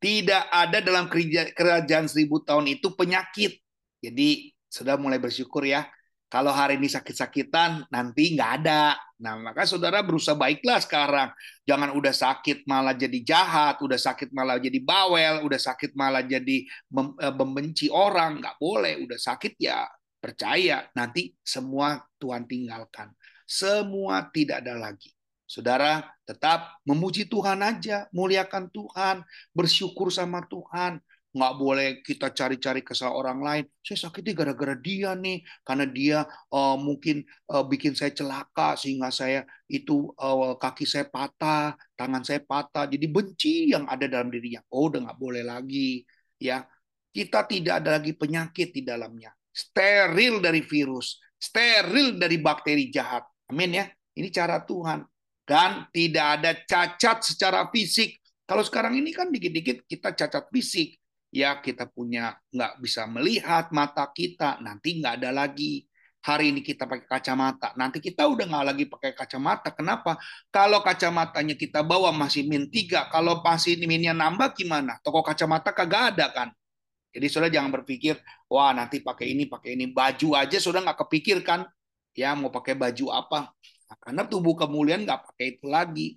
Tidak ada dalam kerajaan seribu tahun itu penyakit. Jadi, sudah mulai bersyukur ya. Kalau hari ini sakit-sakitan, nanti nggak ada. Nah, maka saudara berusaha baiklah sekarang. Jangan udah sakit malah jadi jahat, udah sakit malah jadi bawel, udah sakit malah jadi eh, membenci orang. Nggak boleh, udah sakit ya percaya. Nanti semua Tuhan tinggalkan. Semua tidak ada lagi. Saudara tetap memuji Tuhan aja, muliakan Tuhan, bersyukur sama Tuhan. Nggak boleh kita cari-cari kesalahan orang lain. Saya sakitnya gara-gara dia nih, karena dia uh, mungkin uh, bikin saya celaka sehingga saya itu uh, kaki saya patah, tangan saya patah. Jadi benci yang ada dalam dirinya. Oh, udah nggak boleh lagi, ya. Kita tidak ada lagi penyakit di dalamnya. Steril dari virus, steril dari bakteri jahat. Amin ya. Ini cara Tuhan dan tidak ada cacat secara fisik. Kalau sekarang ini kan dikit-dikit kita cacat fisik, ya kita punya nggak bisa melihat mata kita, nanti nggak ada lagi. Hari ini kita pakai kacamata, nanti kita udah nggak lagi pakai kacamata. Kenapa? Kalau kacamatanya kita bawa masih min 3, kalau masih minnya nambah gimana? Toko kacamata kagak ada kan? Jadi saudara jangan berpikir, wah nanti pakai ini, pakai ini. Baju aja saudara nggak kepikir kan? Ya mau pakai baju apa? Nah, karena tubuh kemuliaan nggak pakai itu lagi.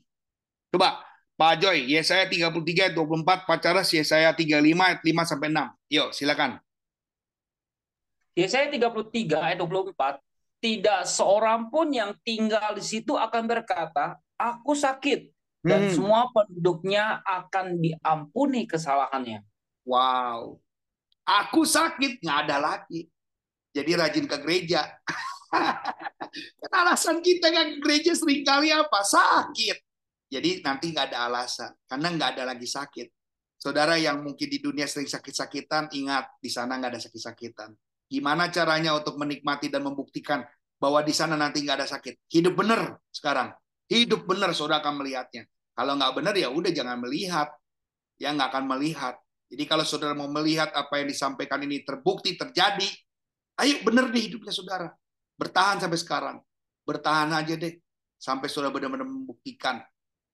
Coba, Pak Joy, Yesaya 33 ayat 24, Pak Charles Yesaya 35 ayat 5 sampai 6. Yuk, silakan. Yesaya 33 ayat 24, tidak seorang pun yang tinggal di situ akan berkata, aku sakit dan hmm. semua penduduknya akan diampuni kesalahannya. Wow. Aku sakit, nggak ada lagi. Jadi rajin ke gereja. kan alasan kita kan gereja sering kali apa? Sakit. Jadi nanti nggak ada alasan, karena nggak ada lagi sakit. Saudara yang mungkin di dunia sering sakit-sakitan, ingat di sana nggak ada sakit-sakitan. Gimana caranya untuk menikmati dan membuktikan bahwa di sana nanti nggak ada sakit? Hidup benar sekarang. Hidup benar, saudara akan melihatnya. Kalau nggak benar ya udah jangan melihat. Ya nggak akan melihat. Jadi kalau saudara mau melihat apa yang disampaikan ini terbukti terjadi, ayo benar di hidupnya saudara. Bertahan sampai sekarang. Bertahan aja deh sampai sudah benar-benar membuktikan.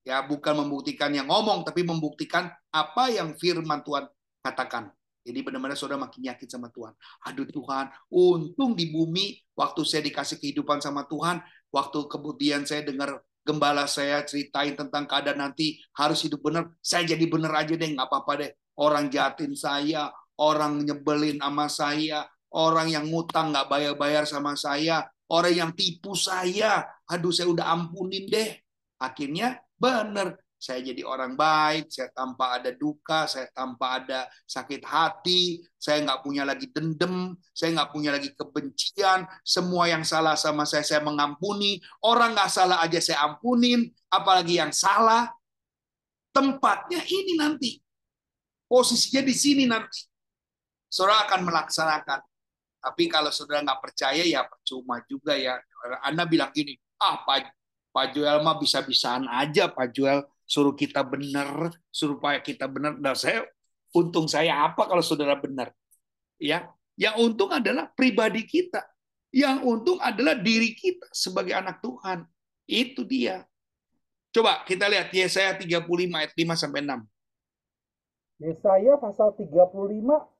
Ya, bukan membuktikan yang ngomong tapi membuktikan apa yang firman Tuhan katakan. Jadi benar-benar saudara makin yakin sama Tuhan. Aduh Tuhan, untung di bumi waktu saya dikasih kehidupan sama Tuhan, waktu kemudian saya dengar gembala saya ceritain tentang keadaan nanti harus hidup benar, saya jadi benar aja deh, nggak apa-apa deh. Orang jahatin saya, orang nyebelin sama saya, orang yang ngutang nggak bayar-bayar sama saya, orang yang tipu saya, aduh saya udah ampunin deh. Akhirnya benar, saya jadi orang baik, saya tanpa ada duka, saya tanpa ada sakit hati, saya nggak punya lagi dendam, saya nggak punya lagi kebencian, semua yang salah sama saya saya mengampuni, orang nggak salah aja saya ampunin, apalagi yang salah. Tempatnya ini nanti, posisinya di sini nanti. Saudara akan melaksanakan tapi kalau saudara nggak percaya ya percuma juga ya. Anda bilang gini, ah Pak, Pak Joel mah bisa-bisaan aja Pak Joel suruh kita benar, suruh supaya kita benar. Dan saya untung saya apa kalau saudara benar? Ya, yang untung adalah pribadi kita. Yang untung adalah diri kita sebagai anak Tuhan. Itu dia. Coba kita lihat Yesaya 35 ayat 5 sampai 6. Yesaya pasal 35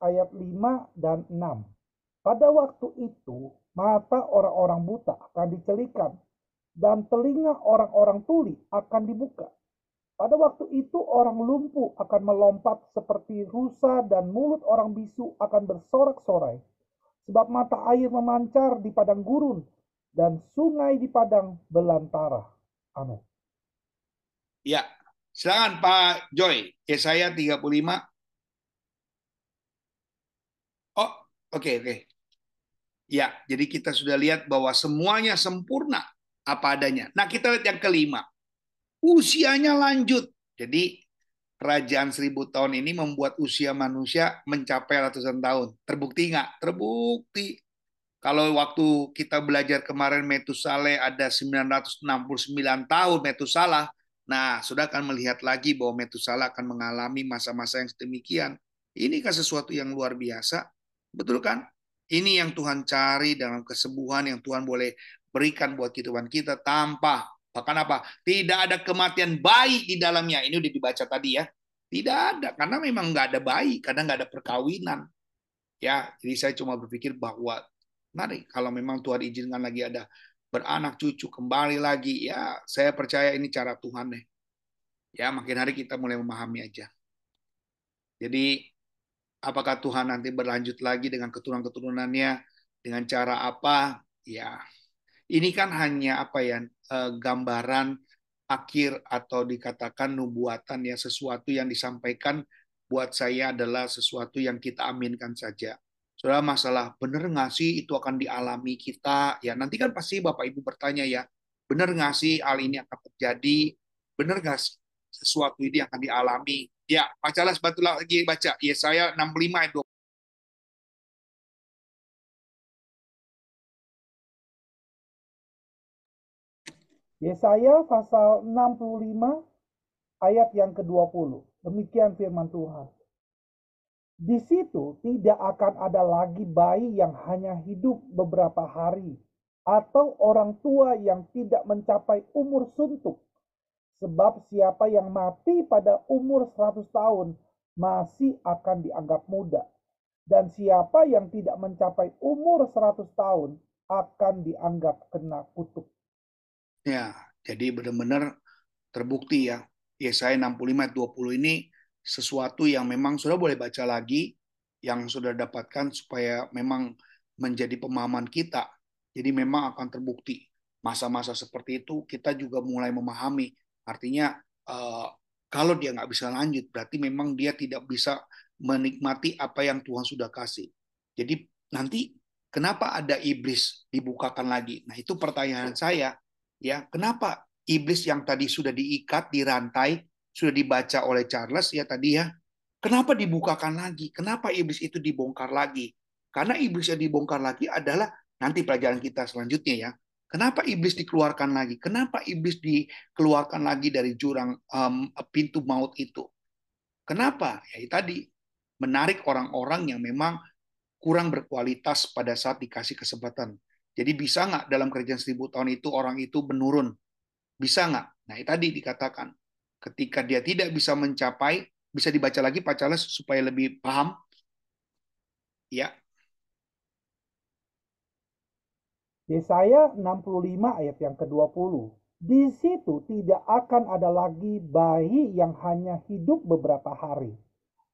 ayat 5 dan 6. Pada waktu itu, mata orang-orang buta akan dicelikan dan telinga orang-orang tuli akan dibuka. Pada waktu itu orang lumpuh akan melompat seperti rusa dan mulut orang bisu akan bersorak-sorai. Sebab mata air memancar di padang gurun dan sungai di padang belantara. Amin. Ya, silakan Pak Joy. Yesaya 35. Oh, oke okay, oke. Okay. Ya, jadi kita sudah lihat bahwa semuanya sempurna apa adanya. Nah, kita lihat yang kelima usianya lanjut. Jadi kerajaan seribu tahun ini membuat usia manusia mencapai ratusan tahun. Terbukti nggak? Terbukti. Kalau waktu kita belajar kemarin Metusale ada 969 tahun Metusalah, nah sudah akan melihat lagi bahwa Metusalah akan mengalami masa-masa yang sedemikian. Ini kan sesuatu yang luar biasa, betul kan? Ini yang Tuhan cari dalam kesembuhan yang Tuhan boleh berikan buat kehidupan kita tanpa Bahkan apa? Tidak ada kematian bayi di dalamnya. Ini udah dibaca tadi ya. Tidak ada, karena memang nggak ada bayi, karena nggak ada perkawinan. Ya, jadi saya cuma berpikir bahwa mari kalau memang Tuhan izinkan lagi ada beranak cucu kembali lagi, ya saya percaya ini cara Tuhan deh. Ya, makin hari kita mulai memahami aja. Jadi apakah Tuhan nanti berlanjut lagi dengan keturunan-keturunannya dengan cara apa? Ya, ini kan hanya apa ya eh, gambaran akhir atau dikatakan nubuatan ya sesuatu yang disampaikan buat saya adalah sesuatu yang kita aminkan saja. Saudara masalah benar nggak sih itu akan dialami kita ya nanti kan pasti Bapak Ibu bertanya ya benar nggak sih hal ini akan terjadi benar nggak sesuatu ini akan dialami ya bacalah sebetulnya lagi baca Yesaya 65 ayat Yesaya pasal 65 ayat yang ke-20. Demikian firman Tuhan. Di situ tidak akan ada lagi bayi yang hanya hidup beberapa hari atau orang tua yang tidak mencapai umur suntuk. Sebab siapa yang mati pada umur 100 tahun masih akan dianggap muda. Dan siapa yang tidak mencapai umur 100 tahun akan dianggap kena kutuk. Ya, jadi benar-benar terbukti ya. Yesaya 65 ayat 20 ini sesuatu yang memang sudah boleh baca lagi yang sudah dapatkan supaya memang menjadi pemahaman kita. Jadi memang akan terbukti masa-masa seperti itu kita juga mulai memahami. Artinya uh, kalau dia nggak bisa lanjut berarti memang dia tidak bisa menikmati apa yang Tuhan sudah kasih. Jadi nanti kenapa ada iblis dibukakan lagi? Nah itu pertanyaan saya ya kenapa iblis yang tadi sudah diikat dirantai sudah dibaca oleh Charles ya tadi ya kenapa dibukakan lagi kenapa iblis itu dibongkar lagi karena iblis yang dibongkar lagi adalah nanti pelajaran kita selanjutnya ya kenapa iblis dikeluarkan lagi kenapa iblis dikeluarkan lagi dari jurang um, pintu maut itu kenapa ya tadi menarik orang-orang yang memang kurang berkualitas pada saat dikasih kesempatan jadi bisa nggak dalam kerjaan seribu tahun itu orang itu menurun? Bisa nggak? Nah tadi dikatakan. Ketika dia tidak bisa mencapai, bisa dibaca lagi Pak Charles supaya lebih paham. Ya. Yesaya 65 ayat yang ke-20. Di situ tidak akan ada lagi bayi yang hanya hidup beberapa hari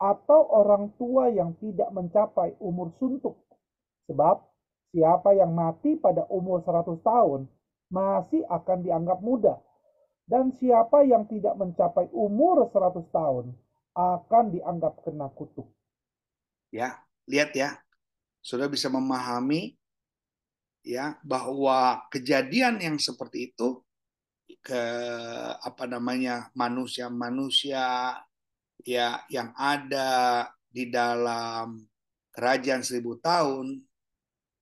atau orang tua yang tidak mencapai umur suntuk. Sebab Siapa yang mati pada umur 100 tahun masih akan dianggap muda. Dan siapa yang tidak mencapai umur 100 tahun akan dianggap kena kutuk. Ya, lihat ya. Sudah bisa memahami ya bahwa kejadian yang seperti itu ke apa namanya manusia-manusia ya yang ada di dalam kerajaan seribu tahun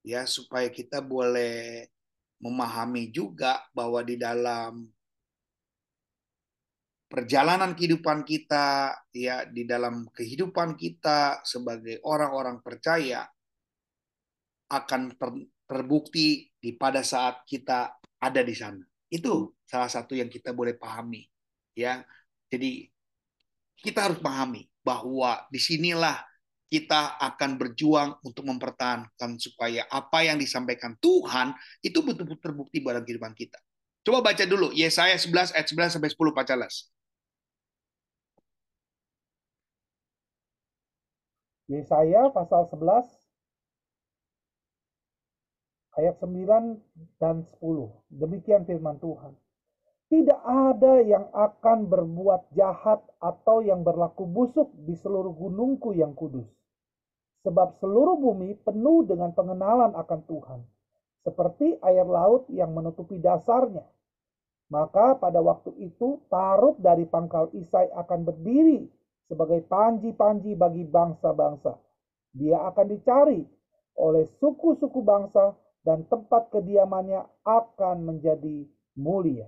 ya supaya kita boleh memahami juga bahwa di dalam perjalanan kehidupan kita ya di dalam kehidupan kita sebagai orang-orang percaya akan terbukti di pada saat kita ada di sana. Itu salah satu yang kita boleh pahami ya. Jadi kita harus pahami bahwa di sinilah kita akan berjuang untuk mempertahankan supaya apa yang disampaikan Tuhan itu betul-betul terbukti dalam kehidupan kita. Coba baca dulu Yesaya 11 ayat 9 sampai 10 Pak Charles. Yesaya pasal 11 ayat 9 dan 10. Demikian firman Tuhan. Tidak ada yang akan berbuat jahat atau yang berlaku busuk di seluruh gunungku yang kudus. Sebab seluruh bumi penuh dengan pengenalan akan Tuhan. Seperti air laut yang menutupi dasarnya. Maka pada waktu itu Taruk dari pangkal Isai akan berdiri sebagai panji-panji bagi bangsa-bangsa. Dia akan dicari oleh suku-suku bangsa dan tempat kediamannya akan menjadi mulia.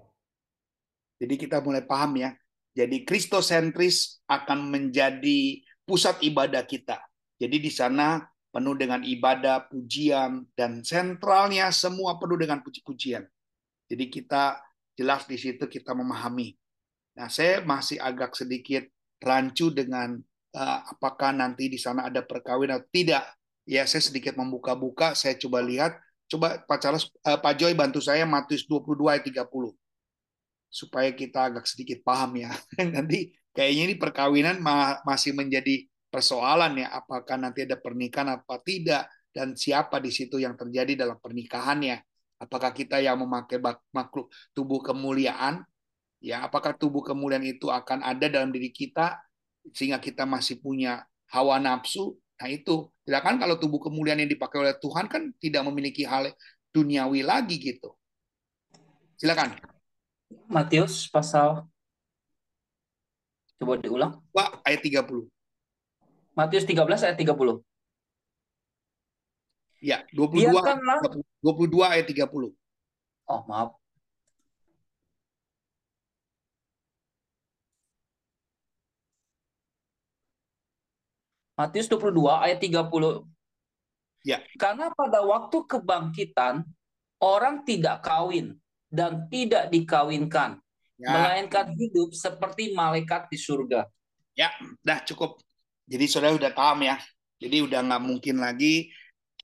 Jadi kita mulai paham ya. Jadi kristosentris akan menjadi pusat ibadah kita. Jadi di sana penuh dengan ibadah, pujian, dan sentralnya semua penuh dengan puji-pujian. Jadi kita jelas di situ kita memahami. Nah, saya masih agak sedikit rancu dengan uh, apakah nanti di sana ada perkawinan atau tidak. Ya, saya sedikit membuka-buka, saya coba lihat. Coba Pak Charles, uh, Pak Joy bantu saya Matius 22 ayat 30. Supaya kita agak sedikit paham ya. nanti kayaknya ini perkawinan ma masih menjadi persoalan ya. Apakah nanti ada pernikahan apa tidak. Dan siapa di situ yang terjadi dalam pernikahannya. Apakah kita yang memakai makhluk tubuh kemuliaan ya apakah tubuh kemuliaan itu akan ada dalam diri kita sehingga kita masih punya hawa nafsu nah itu tidak kan kalau tubuh kemuliaan yang dipakai oleh Tuhan kan tidak memiliki hal duniawi lagi gitu silakan Matius pasal coba diulang Wah, ayat 30 Matius 13 ayat 30 Ya, 22 Biarkanlah. 22 ayat 30. Oh, maaf. Matius 22 ayat 30. Ya. Karena pada waktu kebangkitan orang tidak kawin dan tidak dikawinkan, ya. melainkan hidup seperti malaikat di surga. Ya, dah cukup. Jadi saudara udah paham ya. Jadi udah nggak mungkin lagi.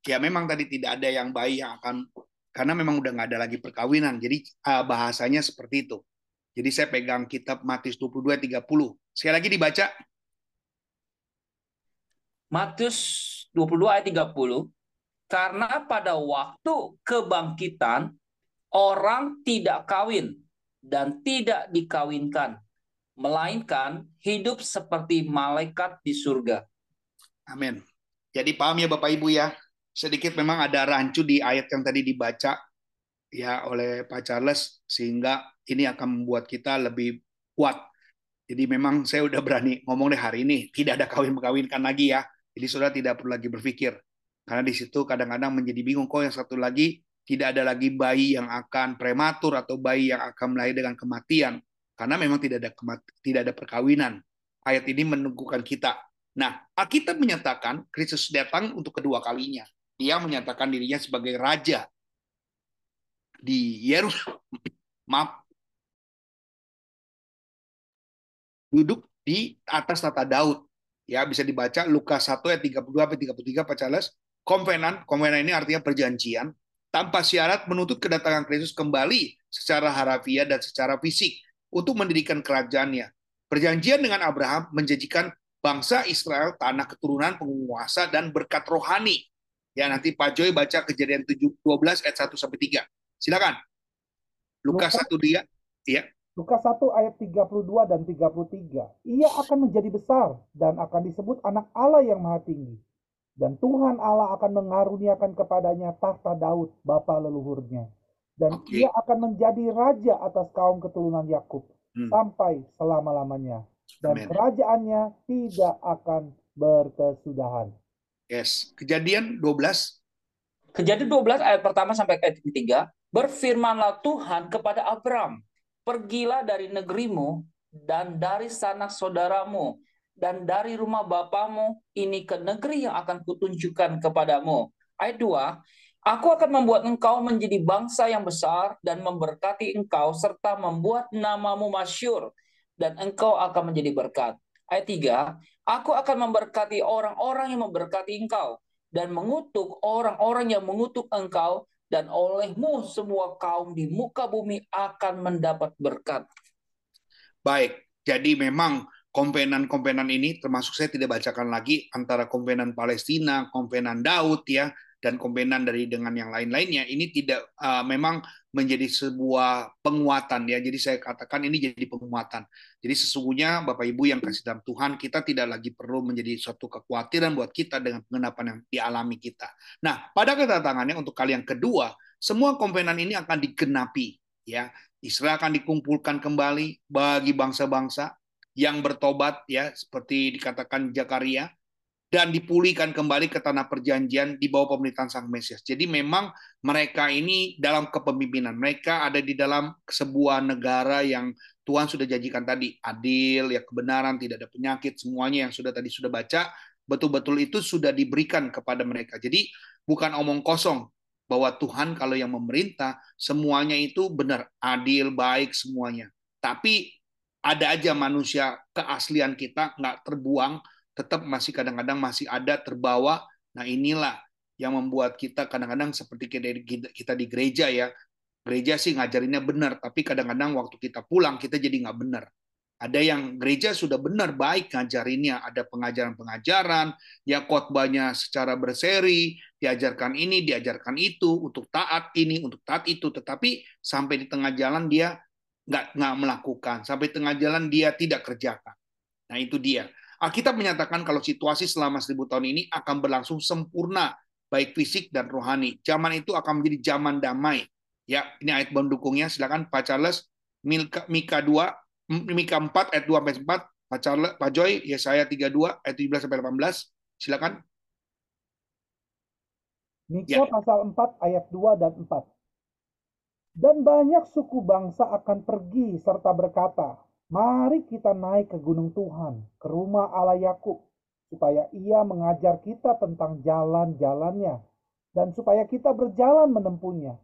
Ya memang tadi tidak ada yang bayi yang akan karena memang udah nggak ada lagi perkawinan. Jadi uh, bahasanya seperti itu. Jadi saya pegang kitab Matius 22 30. Sekali lagi dibaca. Matius 22 ayat 30, karena pada waktu kebangkitan orang tidak kawin dan tidak dikawinkan, melainkan hidup seperti malaikat di surga. Amin. Jadi paham ya Bapak Ibu ya. Sedikit memang ada rancu di ayat yang tadi dibaca ya oleh Pak Charles sehingga ini akan membuat kita lebih kuat. Jadi memang saya udah berani ngomong deh hari ini tidak ada kawin-kawinkan lagi ya. Jadi saudara tidak perlu lagi berpikir. Karena di situ kadang-kadang menjadi bingung kok yang satu lagi tidak ada lagi bayi yang akan prematur atau bayi yang akan melahir dengan kematian karena memang tidak ada tidak ada perkawinan. Ayat ini menunggukan kita. Nah, Alkitab menyatakan Kristus datang untuk kedua kalinya. Dia menyatakan dirinya sebagai raja di Yerusalem. Maaf. Duduk di atas tata Daud Ya, bisa dibaca Lukas 1 ayat 32 sampai 33 Pak Charles. Konvenan, konvenan ini artinya perjanjian tanpa syarat menuntut kedatangan Kristus kembali secara harafiah dan secara fisik untuk mendirikan kerajaannya. Perjanjian dengan Abraham menjanjikan bangsa Israel tanah keturunan penguasa dan berkat rohani. Ya nanti Pak Joy baca kejadian 12 ayat 1 sampai 3. Silakan. Lukas 1 dia. Ya. Lukas 1 ayat 32 dan 33. Ia akan menjadi besar dan akan disebut anak Allah yang maha tinggi. Dan Tuhan Allah akan mengaruniakan kepadanya tahta Daud, bapa leluhurnya. Dan okay. ia akan menjadi raja atas kaum keturunan Yakub hmm. sampai selama-lamanya. Dan Amen. kerajaannya tidak akan berkesudahan. Yes. Kejadian 12. Kejadian 12 ayat pertama sampai ayat ketiga. Berfirmanlah Tuhan kepada Abram pergilah dari negerimu dan dari sanak saudaramu dan dari rumah bapamu ini ke negeri yang akan kutunjukkan kepadamu. Ayat 2, Aku akan membuat engkau menjadi bangsa yang besar dan memberkati engkau serta membuat namamu masyur dan engkau akan menjadi berkat. Ayat 3, Aku akan memberkati orang-orang yang memberkati engkau dan mengutuk orang-orang yang mengutuk engkau dan olehmu semua kaum di muka bumi akan mendapat berkat. Baik, jadi memang kompenan-kompenan ini termasuk saya tidak bacakan lagi antara kompenan Palestina, kompenan Daud ya, dan kompenan dari dengan yang lain-lainnya ini tidak uh, memang menjadi sebuah penguatan ya. Jadi saya katakan ini jadi penguatan. Jadi sesungguhnya Bapak Ibu yang kasih dalam Tuhan, kita tidak lagi perlu menjadi suatu kekhawatiran buat kita dengan pengenapan yang dialami kita. Nah, pada kedatangannya untuk kali yang kedua, semua kompenan ini akan digenapi ya. Israel akan dikumpulkan kembali bagi bangsa-bangsa yang bertobat ya seperti dikatakan Jakaria dan dipulihkan kembali ke tanah perjanjian di bawah pemerintahan Sang Mesias. Jadi memang mereka ini dalam kepemimpinan, mereka ada di dalam sebuah negara yang Tuhan sudah janjikan tadi, adil, ya kebenaran, tidak ada penyakit, semuanya yang sudah tadi sudah baca, betul-betul itu sudah diberikan kepada mereka. Jadi bukan omong kosong bahwa Tuhan kalau yang memerintah semuanya itu benar, adil, baik semuanya. Tapi ada aja manusia keaslian kita nggak terbuang tetap masih kadang-kadang masih ada terbawa. Nah inilah yang membuat kita kadang-kadang seperti kita di gereja ya. Gereja sih ngajarinnya benar, tapi kadang-kadang waktu kita pulang kita jadi nggak benar. Ada yang gereja sudah benar baik ngajarinnya, ada pengajaran-pengajaran, ya khotbahnya secara berseri, diajarkan ini, diajarkan itu, untuk taat ini, untuk taat itu, tetapi sampai di tengah jalan dia nggak nggak melakukan, sampai tengah jalan dia tidak kerjakan. Nah itu dia. Alkitab menyatakan kalau situasi selama seribu tahun ini akan berlangsung sempurna, baik fisik dan rohani. Zaman itu akan menjadi zaman damai. Ya, ini ayat pendukungnya. Silakan Pak Charles, Mika 2, Mika 4 ayat 2 sampai 4, Pak Charles, Pak Joy, Yesaya 32 ayat 17 sampai 18. Silakan. Mika ya. pasal 4 ayat 2 dan 4. Dan banyak suku bangsa akan pergi serta berkata, Mari kita naik ke gunung Tuhan, ke rumah Allah Yakub, supaya ia mengajar kita tentang jalan-jalannya, dan supaya kita berjalan menempuhnya.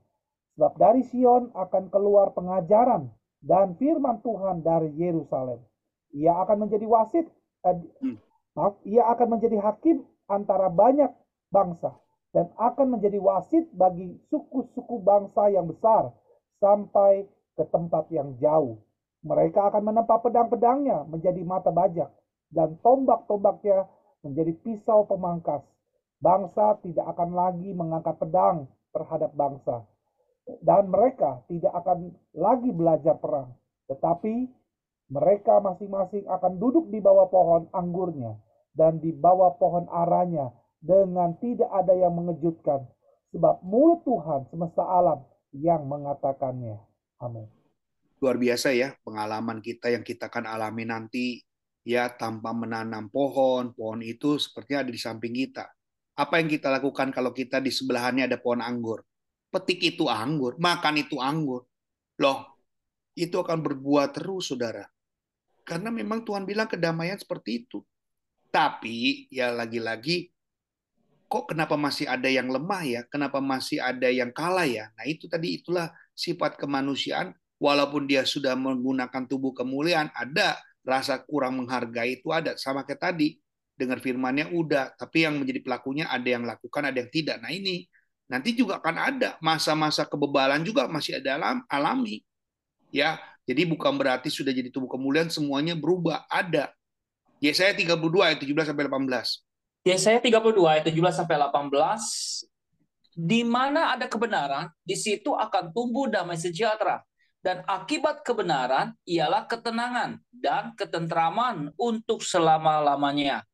Sebab dari Sion akan keluar pengajaran dan firman Tuhan dari Yerusalem. Ia akan menjadi wasit, eh, maaf, ia akan menjadi hakim antara banyak bangsa dan akan menjadi wasit bagi suku-suku bangsa yang besar sampai ke tempat yang jauh. Mereka akan menempa pedang-pedangnya menjadi mata bajak dan tombak-tombaknya menjadi pisau pemangkas. Bangsa tidak akan lagi mengangkat pedang terhadap bangsa. Dan mereka tidak akan lagi belajar perang. Tetapi mereka masing-masing akan duduk di bawah pohon anggurnya dan di bawah pohon aranya dengan tidak ada yang mengejutkan. Sebab mulut Tuhan semesta alam yang mengatakannya. Amin luar biasa ya pengalaman kita yang kita akan alami nanti ya tanpa menanam pohon, pohon itu sepertinya ada di samping kita. Apa yang kita lakukan kalau kita di sebelahannya ada pohon anggur? Petik itu anggur, makan itu anggur. Loh, itu akan berbuah terus, saudara. Karena memang Tuhan bilang kedamaian seperti itu. Tapi ya lagi-lagi kok kenapa masih ada yang lemah ya? Kenapa masih ada yang kalah ya? Nah itu tadi itulah sifat kemanusiaan walaupun dia sudah menggunakan tubuh kemuliaan, ada rasa kurang menghargai itu ada. Sama kayak tadi, dengar firmannya udah, tapi yang menjadi pelakunya ada yang lakukan, ada yang tidak. Nah ini, nanti juga akan ada masa-masa kebebalan juga masih ada alam, alami. Ya, jadi bukan berarti sudah jadi tubuh kemuliaan semuanya berubah, ada. Yesaya 32 ayat 17 sampai 18. Yesaya 32 ayat 17 sampai 18 di mana ada kebenaran, di situ akan tumbuh damai sejahtera dan akibat kebenaran ialah ketenangan dan ketentraman untuk selama-lamanya.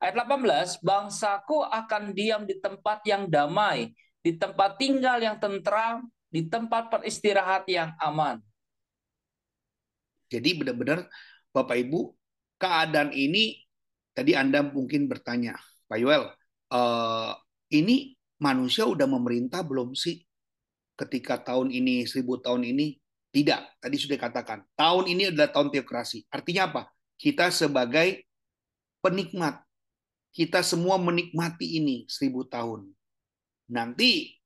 Ayat 18, bangsaku akan diam di tempat yang damai, di tempat tinggal yang tentram, di tempat peristirahat yang aman. Jadi benar-benar Bapak Ibu, keadaan ini tadi Anda mungkin bertanya, Pak Yuel, uh, ini manusia udah memerintah belum sih ketika tahun ini, seribu tahun ini? Tidak, tadi sudah katakan. Tahun ini adalah tahun teokrasi. Artinya apa? Kita sebagai penikmat. Kita semua menikmati ini seribu tahun. Nanti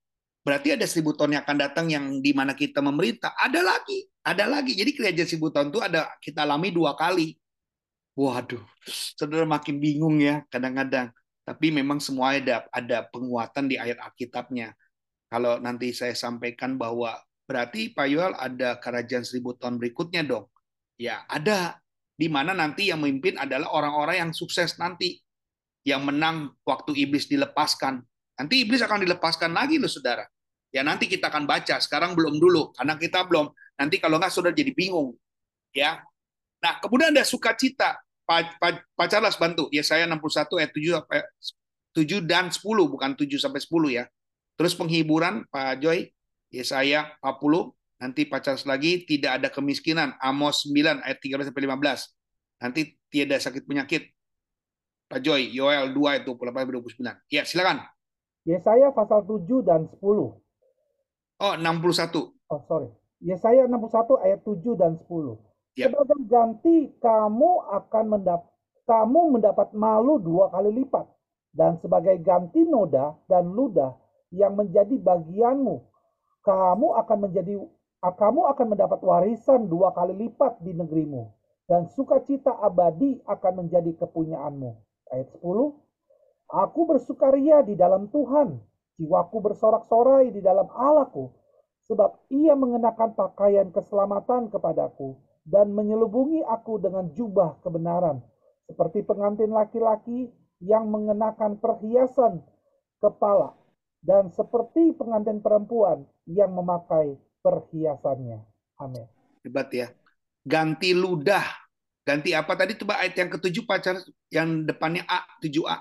berarti ada seribu tahun yang akan datang yang di mana kita memerintah. Ada lagi, ada lagi. Jadi kerajaan seribu tahun itu ada kita alami dua kali. Waduh, saudara makin bingung ya kadang-kadang. Tapi memang semua ada ada penguatan di ayat Alkitabnya. Kalau nanti saya sampaikan bahwa berarti Pak Yoel ada kerajaan seribu tahun berikutnya dong. Ya ada, di mana nanti yang memimpin adalah orang-orang yang sukses nanti, yang menang waktu iblis dilepaskan. Nanti iblis akan dilepaskan lagi loh saudara. Ya nanti kita akan baca, sekarang belum dulu, karena kita belum. Nanti kalau nggak sudah jadi bingung. Ya, Nah, kemudian ada sukacita. Pak, Pak, Pak Charles bantu. Ya saya 61 ayat 7 sampai 7 dan 10 bukan 7 sampai 10 ya. Terus penghiburan Pak Joy Yesaya 40, nanti pacar lagi tidak ada kemiskinan. Amos 9 ayat 13 sampai 15. Nanti tiada sakit penyakit. Pak Joy, Yoel 2 ayat 28 29. Ya, silakan. Yesaya pasal 7 dan 10. Oh, 61. Oh, sorry. Yesaya 61 ayat 7 dan 10. Ya. Sebagai ganti kamu akan mendapat kamu mendapat malu dua kali lipat dan sebagai ganti noda dan ludah yang menjadi bagianmu kamu akan menjadi kamu akan mendapat warisan dua kali lipat di negerimu dan sukacita abadi akan menjadi kepunyaanmu. Ayat 10. Aku bersukaria di dalam Tuhan, jiwaku bersorak-sorai di dalam Allahku, sebab ia mengenakan pakaian keselamatan kepadaku dan menyelubungi aku dengan jubah kebenaran, seperti pengantin laki-laki yang mengenakan perhiasan kepala dan seperti pengantin perempuan yang memakai perhiasannya. Amin. Hebat ya. Ganti ludah. Ganti apa tadi coba ayat yang ketujuh pacar yang depannya A, 7A.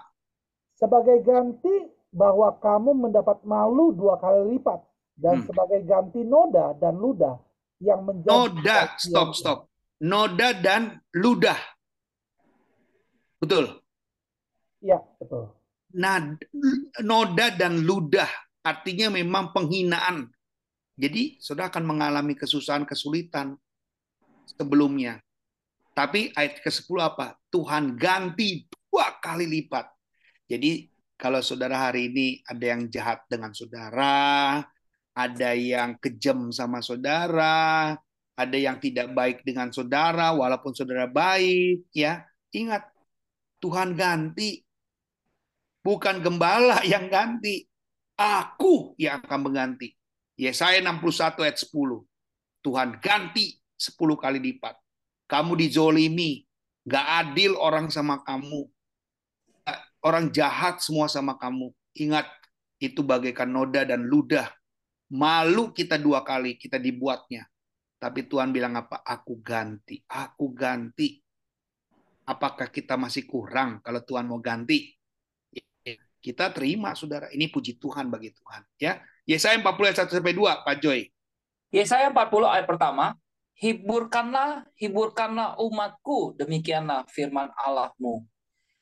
Sebagai ganti bahwa kamu mendapat malu dua kali lipat dan Hmm. sebagai ganti noda dan ludah yang menjadi Noda, stop, stop. Noda dan ludah. Betul. Ya, betul. Noda dan ludah artinya memang penghinaan. Jadi, saudara akan mengalami kesusahan, kesulitan sebelumnya. Tapi ayat ke-10 apa? Tuhan ganti dua kali lipat. Jadi, kalau saudara hari ini ada yang jahat dengan saudara, ada yang kejam sama saudara, ada yang tidak baik dengan saudara, walaupun saudara baik, ya ingat Tuhan ganti bukan gembala yang ganti. Aku yang akan mengganti. Yesaya 61 ayat 10. Tuhan ganti 10 kali lipat. Kamu dizolimi. Gak adil orang sama kamu. Orang jahat semua sama kamu. Ingat, itu bagaikan noda dan ludah. Malu kita dua kali, kita dibuatnya. Tapi Tuhan bilang apa? Aku ganti. Aku ganti. Apakah kita masih kurang kalau Tuhan mau ganti? Kita terima saudara ini puji Tuhan bagi Tuhan ya Yesaya 40 ayat 1 sampai 2 Pak Joy Yesaya 40 ayat pertama, hiburkanlah, hiburkanlah umatku, demikianlah firman Allahmu.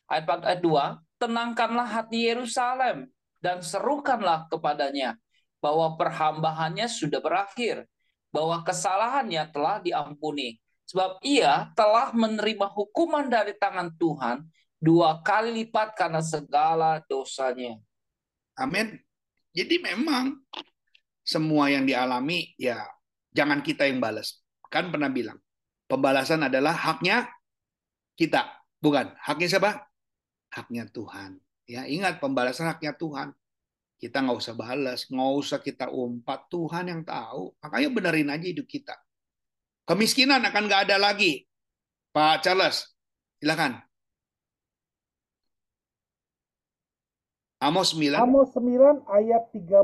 Ayat 4 ayat 2, tenangkanlah hati Yerusalem dan serukanlah kepadanya bahwa perhambaannya sudah berakhir, bahwa kesalahannya telah diampuni. Sebab ia telah menerima hukuman dari tangan Tuhan dua kali lipat karena segala dosanya. amin. Jadi memang semua yang dialami ya jangan kita yang balas. Kan pernah bilang pembalasan adalah haknya kita bukan? Haknya siapa? Haknya Tuhan. Ya ingat pembalasan haknya Tuhan. Kita nggak usah balas nggak usah kita umpat. Tuhan yang tahu. Makanya benerin aja hidup kita. Kemiskinan akan nggak ada lagi. Pak Charles silakan Amos 9 Amos 9 ayat 13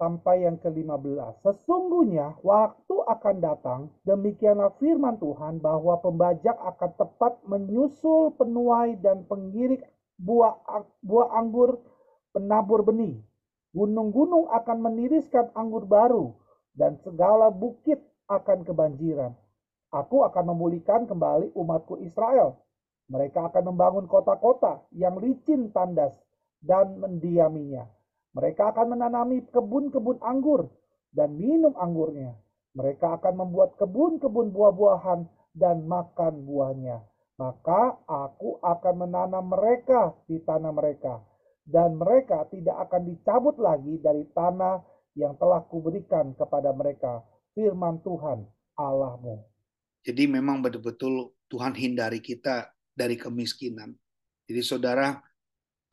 sampai yang ke-15. Sesungguhnya waktu akan datang, demikianlah firman Tuhan bahwa pembajak akan tepat menyusul penuai dan pengirik buah buah anggur penabur benih. Gunung-gunung akan meniriskan anggur baru dan segala bukit akan kebanjiran. Aku akan memulihkan kembali umatku Israel. Mereka akan membangun kota-kota yang licin tandas dan mendiaminya. Mereka akan menanami kebun-kebun anggur dan minum anggurnya. Mereka akan membuat kebun-kebun buah-buahan dan makan buahnya. Maka aku akan menanam mereka di tanah mereka, dan mereka tidak akan dicabut lagi dari tanah yang telah kuberikan kepada mereka. Firman Tuhan Allahmu. Jadi memang betul-betul Tuhan hindari kita dari kemiskinan. Jadi saudara,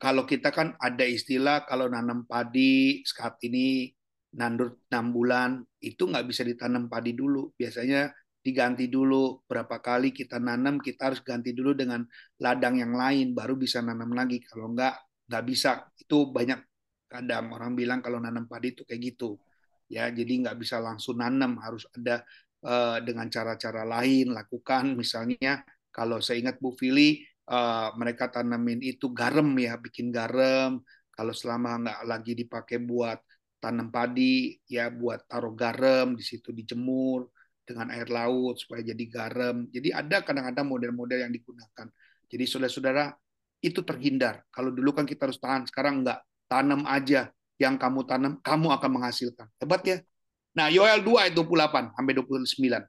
kalau kita kan ada istilah kalau nanam padi saat ini nandur 6 bulan, itu nggak bisa ditanam padi dulu. Biasanya diganti dulu berapa kali kita nanam, kita harus ganti dulu dengan ladang yang lain, baru bisa nanam lagi. Kalau nggak, nggak bisa. Itu banyak kadang orang bilang kalau nanam padi itu kayak gitu. Ya, jadi nggak bisa langsung nanam, harus ada uh, dengan cara-cara lain lakukan misalnya kalau saya ingat Bu Fili uh, mereka tanamin itu garam ya bikin garam. Kalau selama nggak lagi dipakai buat tanam padi ya buat taruh garam di situ dijemur dengan air laut supaya jadi garam. Jadi ada kadang-kadang model-model yang digunakan. Jadi saudara-saudara itu terhindar. Kalau dulu kan kita harus tahan sekarang nggak. Tanam aja yang kamu tanam kamu akan menghasilkan. Hebat ya? Nah, Yoel 2 ayat 28 sampai 29.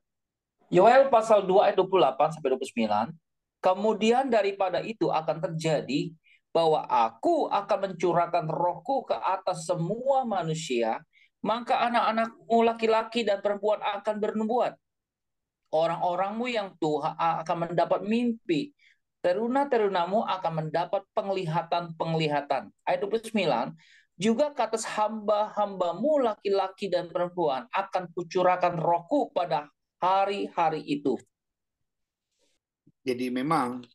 Yoel pasal 2 ayat 28 sampai 29. Kemudian daripada itu akan terjadi bahwa aku akan mencurahkan rohku ke atas semua manusia, maka anak-anakmu laki-laki dan perempuan akan bernubuat. Orang-orangmu yang Tuhan akan mendapat mimpi. Teruna-terunamu akan mendapat penglihatan-penglihatan. Ayat 29, juga ke atas hamba-hambamu laki-laki dan perempuan akan kucurahkan rohku pada hari-hari itu. Jadi memang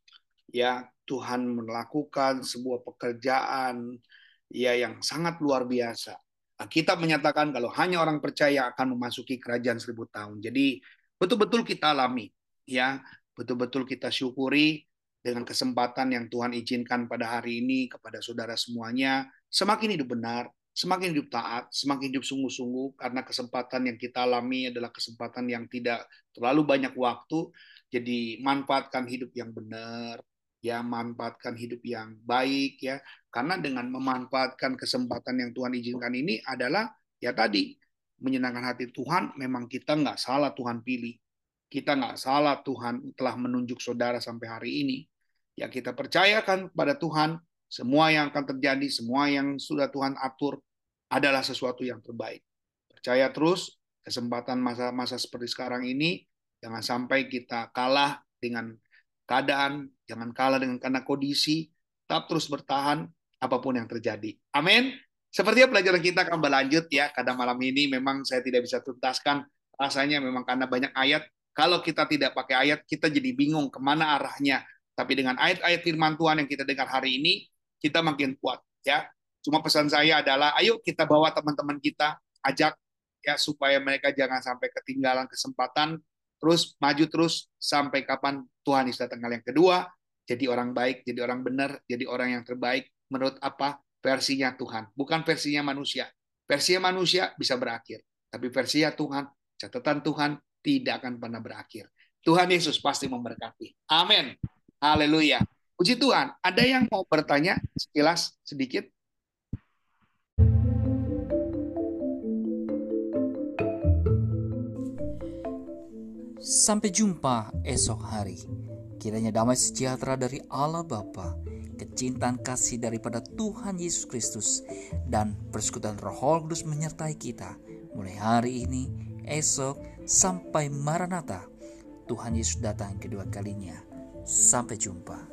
ya Tuhan melakukan sebuah pekerjaan ya yang sangat luar biasa. Kita menyatakan kalau hanya orang percaya akan memasuki kerajaan seribu tahun. Jadi betul-betul kita alami ya, betul-betul kita syukuri dengan kesempatan yang Tuhan izinkan pada hari ini kepada saudara semuanya semakin hidup benar, semakin hidup taat, semakin hidup sungguh-sungguh karena kesempatan yang kita alami adalah kesempatan yang tidak terlalu banyak waktu. Jadi manfaatkan hidup yang benar, ya manfaatkan hidup yang baik ya. Karena dengan memanfaatkan kesempatan yang Tuhan izinkan ini adalah ya tadi menyenangkan hati Tuhan. Memang kita nggak salah Tuhan pilih. Kita nggak salah Tuhan telah menunjuk saudara sampai hari ini. Ya kita percayakan pada Tuhan semua yang akan terjadi, semua yang sudah Tuhan atur adalah sesuatu yang terbaik. Percaya terus, kesempatan masa-masa seperti sekarang ini, jangan sampai kita kalah dengan keadaan, jangan kalah dengan karena kondisi, tetap terus bertahan apa pun yang terjadi. Amin. Seperti pelajaran kita akan berlanjut ya. Kadang malam ini memang saya tidak bisa tuntaskan. Rasanya memang karena banyak ayat. Kalau kita tidak pakai ayat, kita jadi bingung ke mana arahnya. Tapi dengan ayat-ayat firman Tuhan yang kita dengar hari ini, kita makin kuat ya. Cuma pesan saya adalah ayo kita bawa teman-teman kita, ajak ya supaya mereka jangan sampai ketinggalan kesempatan, terus maju terus sampai kapan Tuhan Yesus datang yang kedua, jadi orang baik, jadi orang benar, jadi orang yang terbaik menurut apa versinya Tuhan, bukan versinya manusia. Versinya manusia bisa berakhir, tapi versinya Tuhan, catatan Tuhan tidak akan pernah berakhir. Tuhan Yesus pasti memberkati. Amin. Haleluya. Puji Tuhan, ada yang mau bertanya sekilas sedikit? Sampai jumpa esok hari. Kiranya damai sejahtera dari Allah Bapa, kecintaan kasih daripada Tuhan Yesus Kristus, dan persekutuan Roh Kudus menyertai kita mulai hari ini, esok, sampai Maranatha. Tuhan Yesus datang kedua kalinya. Sampai jumpa.